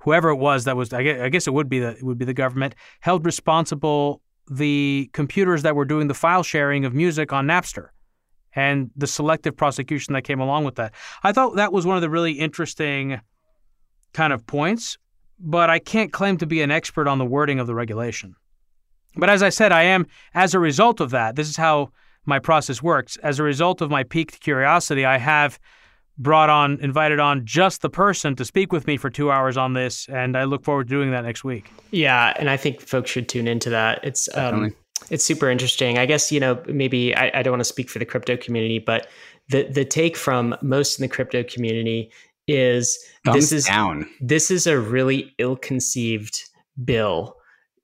whoever it was that was I guess it would be the it would be the government held responsible the computers that were doing the file sharing of music on Napster and the selective prosecution that came along with that. I thought that was one of the really interesting kind of points, but I can't claim to be an expert on the wording of the regulation. But as I said, I am, as a result of that, this is how my process works. As a result of my piqued curiosity, I have brought on, invited on just the person to speak with me for two hours on this, and I look forward to doing that next week.
Yeah, and I think folks should tune into that. It's um, it's super interesting. I guess you know maybe I, I don't want to speak for the crypto community, but the the take from most in the crypto community is
Thumbs
this is
down.
this is a really ill conceived bill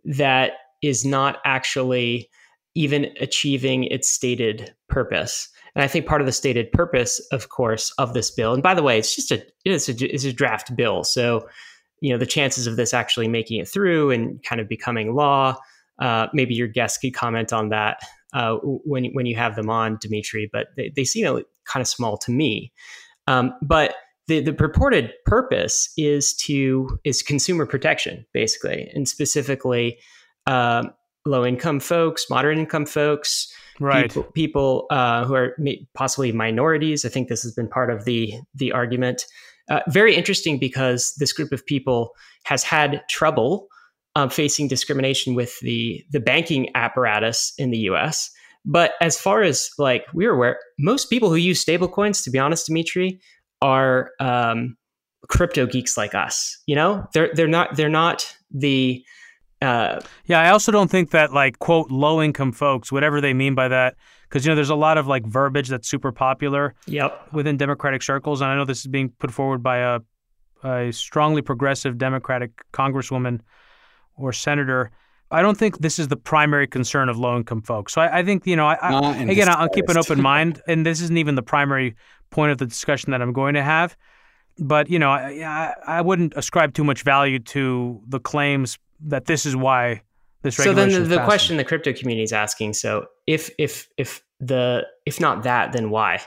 that is not actually even achieving its stated purpose. And I think part of the stated purpose, of course, of this bill, and by the way, it's just a it's a, it's a draft bill, so you know the chances of this actually making it through and kind of becoming law. Uh, maybe your guests could comment on that uh, when when you have them on, Demetri. But they, they seem kind of small to me. Um, but the, the purported purpose is to is consumer protection, basically, and specifically um, low income folks, moderate income folks,
right?
People, people uh, who are possibly minorities. I think this has been part of the the argument. Uh, very interesting because this group of people has had trouble um, facing discrimination with the the banking apparatus in the U.S. But as far as like we're aware, most people who use stablecoins, to be honest, Demetri, are um, crypto geeks like us. You know, they're they're not they're not the
uh, yeah, I also don't think that like quote low income folks, whatever they mean by that, because you know there's a lot of like verbiage that's super popular.
Yep.
Within Democratic circles, and I know this is being put forward by a a strongly progressive Democratic congresswoman or senator. I don't think this is the primary concern of low income folks. So I, I think you know, I, I, again, I'll keep an open mind, and this isn't even the primary point of the discussion that I'm going to have. But you know, I, I wouldn't ascribe too much value to the claims that this is why this
so then the, the question the crypto community is asking so if if if the if not that then why?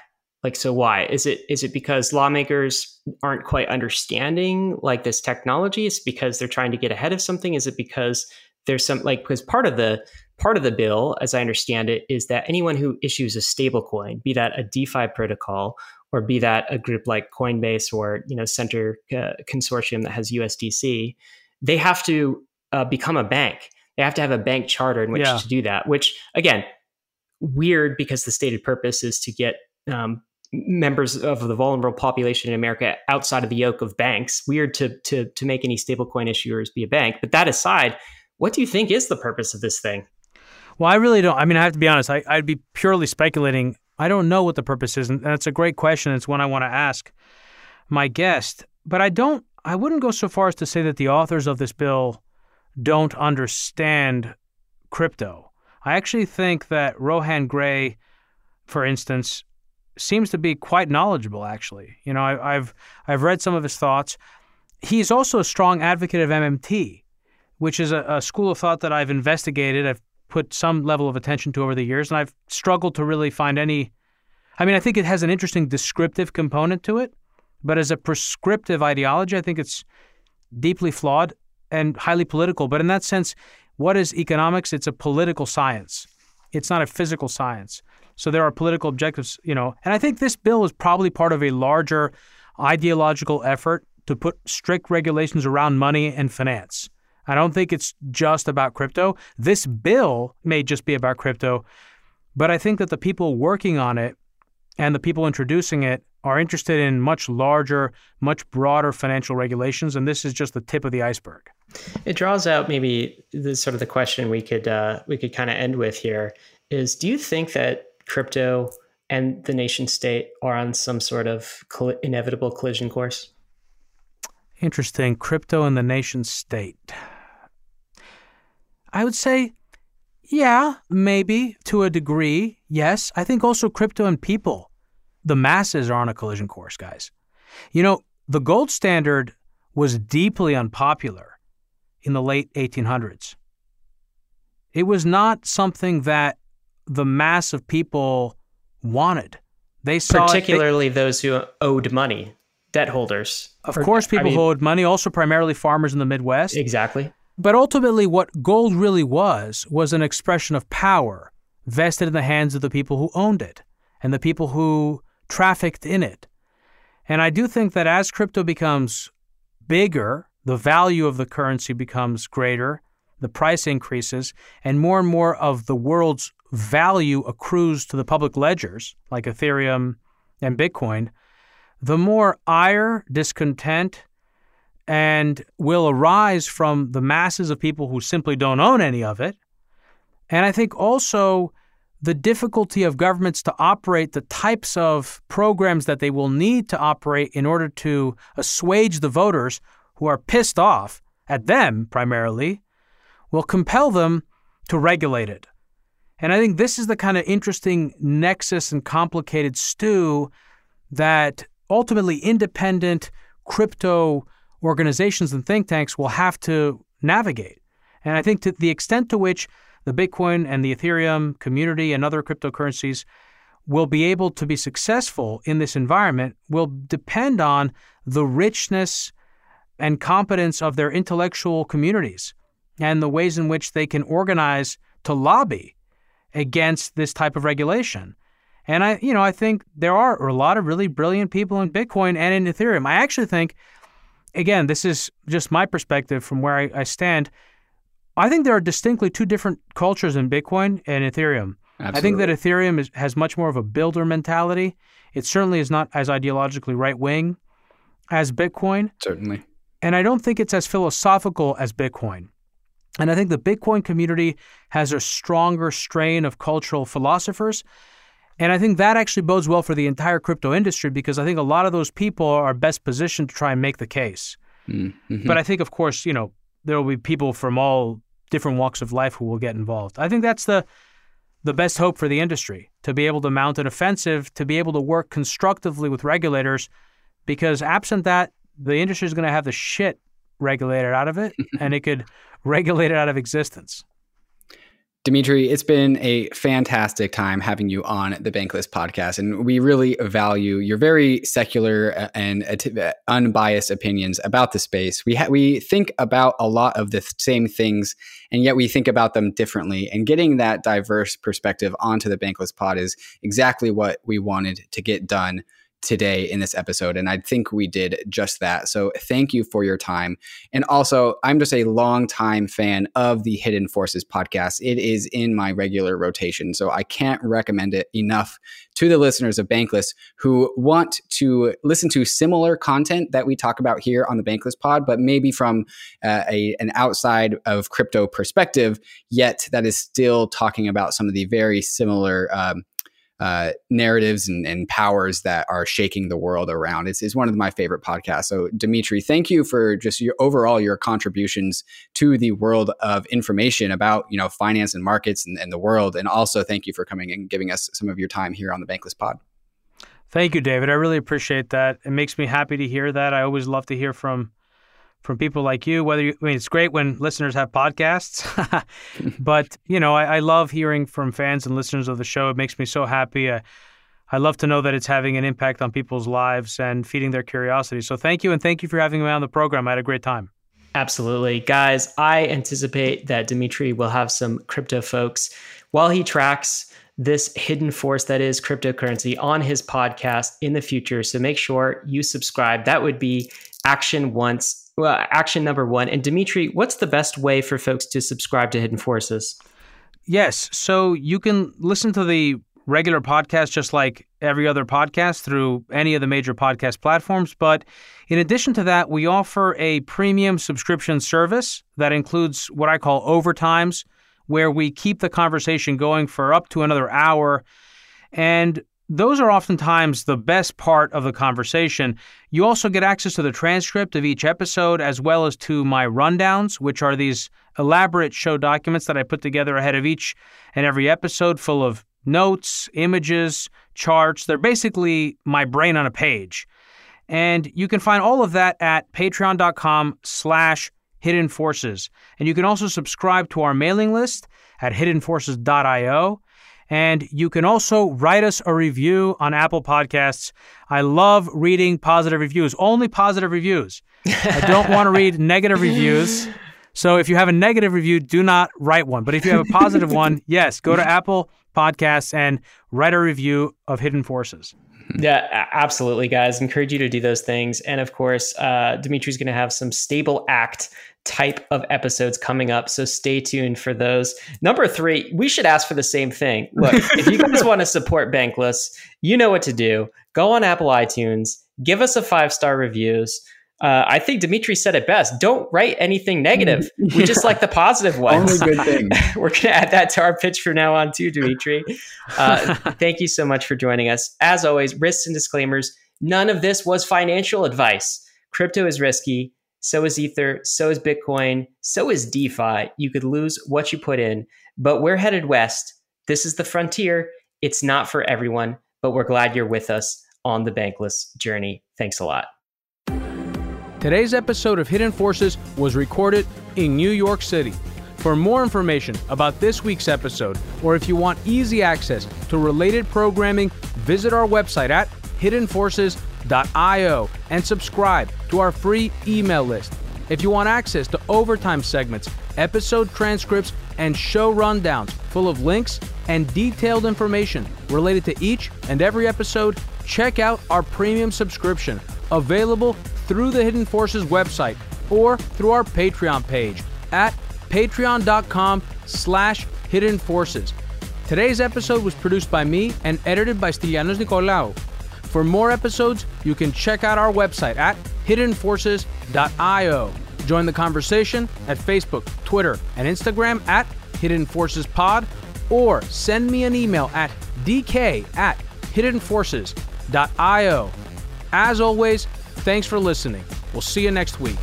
Like so why? Is it is it because lawmakers aren't quite understanding like this technology? Is because they're trying to get ahead of something? Is it because there's some like because part of the part of the bill as i understand it is that anyone who issues a stablecoin, be that a defi protocol or be that a group like coinbase or you know Centre uh, consortium that has usdc they have to uh, become a bank. They have to have a bank charter in which yeah. to do that. Which again, weird because the stated purpose is to get um, members of the vulnerable population in America outside of the yoke of banks. Weird to to to make any stablecoin issuers be a bank. But that aside, what do you think is the purpose of this thing?
Well, I really don't. I mean, I have to be honest. I, I'd be purely speculating. I don't know what the purpose is, and that's a great question. It's one I want to ask my guest. But I don't. I wouldn't go so far as to say that the authors of this bill don't understand crypto. I actually think that Rohan Grey, for instance, seems to be quite knowledgeable. Actually, you know, I, have I've read some of his thoughts. He's also a strong advocate of MMT, which is a, a school of thought that I've investigated. I've put some level of attention to over the years, and I've struggled to really find any. I mean, I think it has an interesting descriptive component to it, but as a prescriptive ideology, I think it's deeply flawed and highly political. But in that sense, what is economics? It's a political science. It's not a physical science. So there are political objectives, you know. And I think this bill is probably part of a larger ideological effort to put strict regulations around money and finance. I don't think it's just about crypto. This bill may just be about crypto, but I think that the people working on it and the people introducing it are interested in much larger, much broader financial regulations, and this is just the tip of the iceberg.
It draws out maybe the sort of the question we could uh, we could kind of end with here is: Do you think that crypto and the nation state are on some sort of inevitable collision course?
Interesting. Crypto and the nation state. I would say, yeah, maybe to a degree. Yes. I think also crypto and people, the masses are on a collision course, guys. You know, the gold standard was deeply unpopular in the late 1800s. It was not something that the mass of people wanted. They saw
particularly they, those who owed money, debt holders.
Of or, course, people I mean, who owed money, also primarily farmers in the Midwest.
Exactly.
But ultimately, what gold really was was an expression of power vested in the hands of the people who owned it and the people who trafficked in it. And I do think that as crypto becomes bigger, the value of the currency becomes greater, the price increases, and more and more of the world's value accrues to the public ledgers, like Ethereum and Bitcoin, the more ire, discontent, and will arise from the masses of people who simply don't own any of it. And I think also the difficulty of governments to operate the types of programs that they will need to operate in order to assuage the voters who are pissed off at them primarily will compel them to regulate it. And I think this is the kind of interesting nexus and complicated stew that ultimately independent crypto organizations and think tanks will have to navigate. And I think to the extent to which the Bitcoin and the Ethereum community and other cryptocurrencies will be able to be successful in this environment will depend on the richness and competence of their intellectual communities and the ways in which they can organize to lobby against this type of regulation. And I, you know, I think there are a lot of really brilliant people in Bitcoin and in Ethereum. I actually think, again, this is just my perspective from where I, I stand. I think there are distinctly two different cultures in Bitcoin and Ethereum. Absolutely. I think that Ethereum is, has much more of a builder mentality. It certainly is not as ideologically right wing as Bitcoin.
Certainly.
And I don't think it's as philosophical as Bitcoin. And I think the Bitcoin community has a stronger strain of cultural philosophers. And I think that actually bodes well for the entire crypto industry because I think a lot of those people are best positioned to try and make the case. Mm-hmm. But I think, of course, you know, there will be people from all different walks of life who will get involved. I think that's the the best hope for the industry to be able to mount an offensive, to be able to work constructively with regulators, because absent that, the industry is going to have the shit regulated out of it, and it could regulate it out of existence.
Demetri, it's been a fantastic time having you on the Bankless podcast, and we really value your very secular uh, and uh, unbiased opinions about the space. We ha- we think about a lot of the same things, and yet we think about them differently. And getting that diverse perspective onto the Bankless pod is exactly what we wanted to get done today in this episode. And I think we did just that. So thank you for your time. And also, I'm just a long time fan of the Hidden Forces podcast. It is in my regular rotation. So I can't recommend it enough to the listeners of Bankless who want to listen to similar content that we talk about here on the Bankless pod, but maybe from uh, a, an outside of crypto perspective, yet that is still talking about some of the very similar um, uh, narratives and, and, powers that are shaking the world around. It's, it's one of my favorite podcasts. So, Demetri, thank you for just your overall your contributions to the world of information about you know finance and markets and, and the world, and also thank you for coming and giving us some of your time here on the Bankless Pod.
Thank you, David. I really appreciate that. It makes me happy to hear that. I always love to hear from from people like you. Whether you, I mean, it's great when listeners have podcasts, but you know, I, I, love hearing from fans and listeners of the show. It makes me so happy. I, I love to know that it's having an impact on people's lives and feeding their curiosity. So thank you, and thank you for having me on the program. I had a great time.
Absolutely. Guys, I anticipate that Demetri will have some crypto folks while he tracks this hidden force that is cryptocurrency on his podcast in the future. So make sure you subscribe. That would be action once well, action number one. And Demetri, what's the best way for folks to subscribe to Hidden Forces?
Yes. So you can listen to the regular podcast just like every other podcast through any of the major podcast platforms. But in addition to that, we offer a premium subscription service that includes what I call overtimes, where we keep the conversation going for up to another hour. And those are oftentimes the best part of the conversation. You also get access to the transcript of each episode as well as to my rundowns, which are these elaborate show documents that I put together ahead of each and every episode full of notes, images, charts. They're basically my brain on a page. And you can find all of that at patreon.com slash hidden forces. And you can also subscribe to our mailing list at hiddenforces.io. And you can also write us a review on Apple Podcasts. I love reading positive reviews, only positive reviews. I don't want to read negative reviews. So if you have a negative review, do not write one. But if you have a positive one, yes, go to Apple Podcasts and write a review of Hidden Forces.
Yeah, absolutely, guys. Encourage you to do those things. And of course, uh, Demetri's going to have some stable act type of episodes coming up. So stay tuned for those. Number three, we should ask for the same thing. Look, if you guys want to support Bankless, you know what to do. Go on Apple iTunes, give us a five star reviews. Uh, I think Demetri said it best. Don't write anything negative. yeah. We just like the positive ones.
Only good thing.
We're going to add that to our pitch from now on, too, Demetri. Uh, thank you so much for joining us. As always, risks and disclaimers. None of this was financial advice. Crypto is risky. So is Ether. So is Bitcoin. So is DeFi. You could lose what you put in, but we're headed west. This is the frontier. It's not for everyone, but we're glad you're with us on the bankless journey. Thanks a lot.
Today's episode of Hidden Forces was recorded in New York City. For more information about this week's episode, or if you want easy access to related programming, visit our website at hiddenforces.io and subscribe to our free email list. If you want access to overtime segments, episode transcripts, and show rundowns full of links and detailed information related to each and every episode, check out our premium subscription available through the Hidden Forces website or through our Patreon page at patreon.com slash hidden forces. Today's episode was produced by me and edited by Stylianos Nicolaou. For more episodes, you can check out our website at hiddenforces.io. Join the conversation at Facebook, Twitter, and Instagram at Hidden Forces Pod, or send me an email at dk at hiddenforces.io. As always, Thanks for listening. We'll see you next week.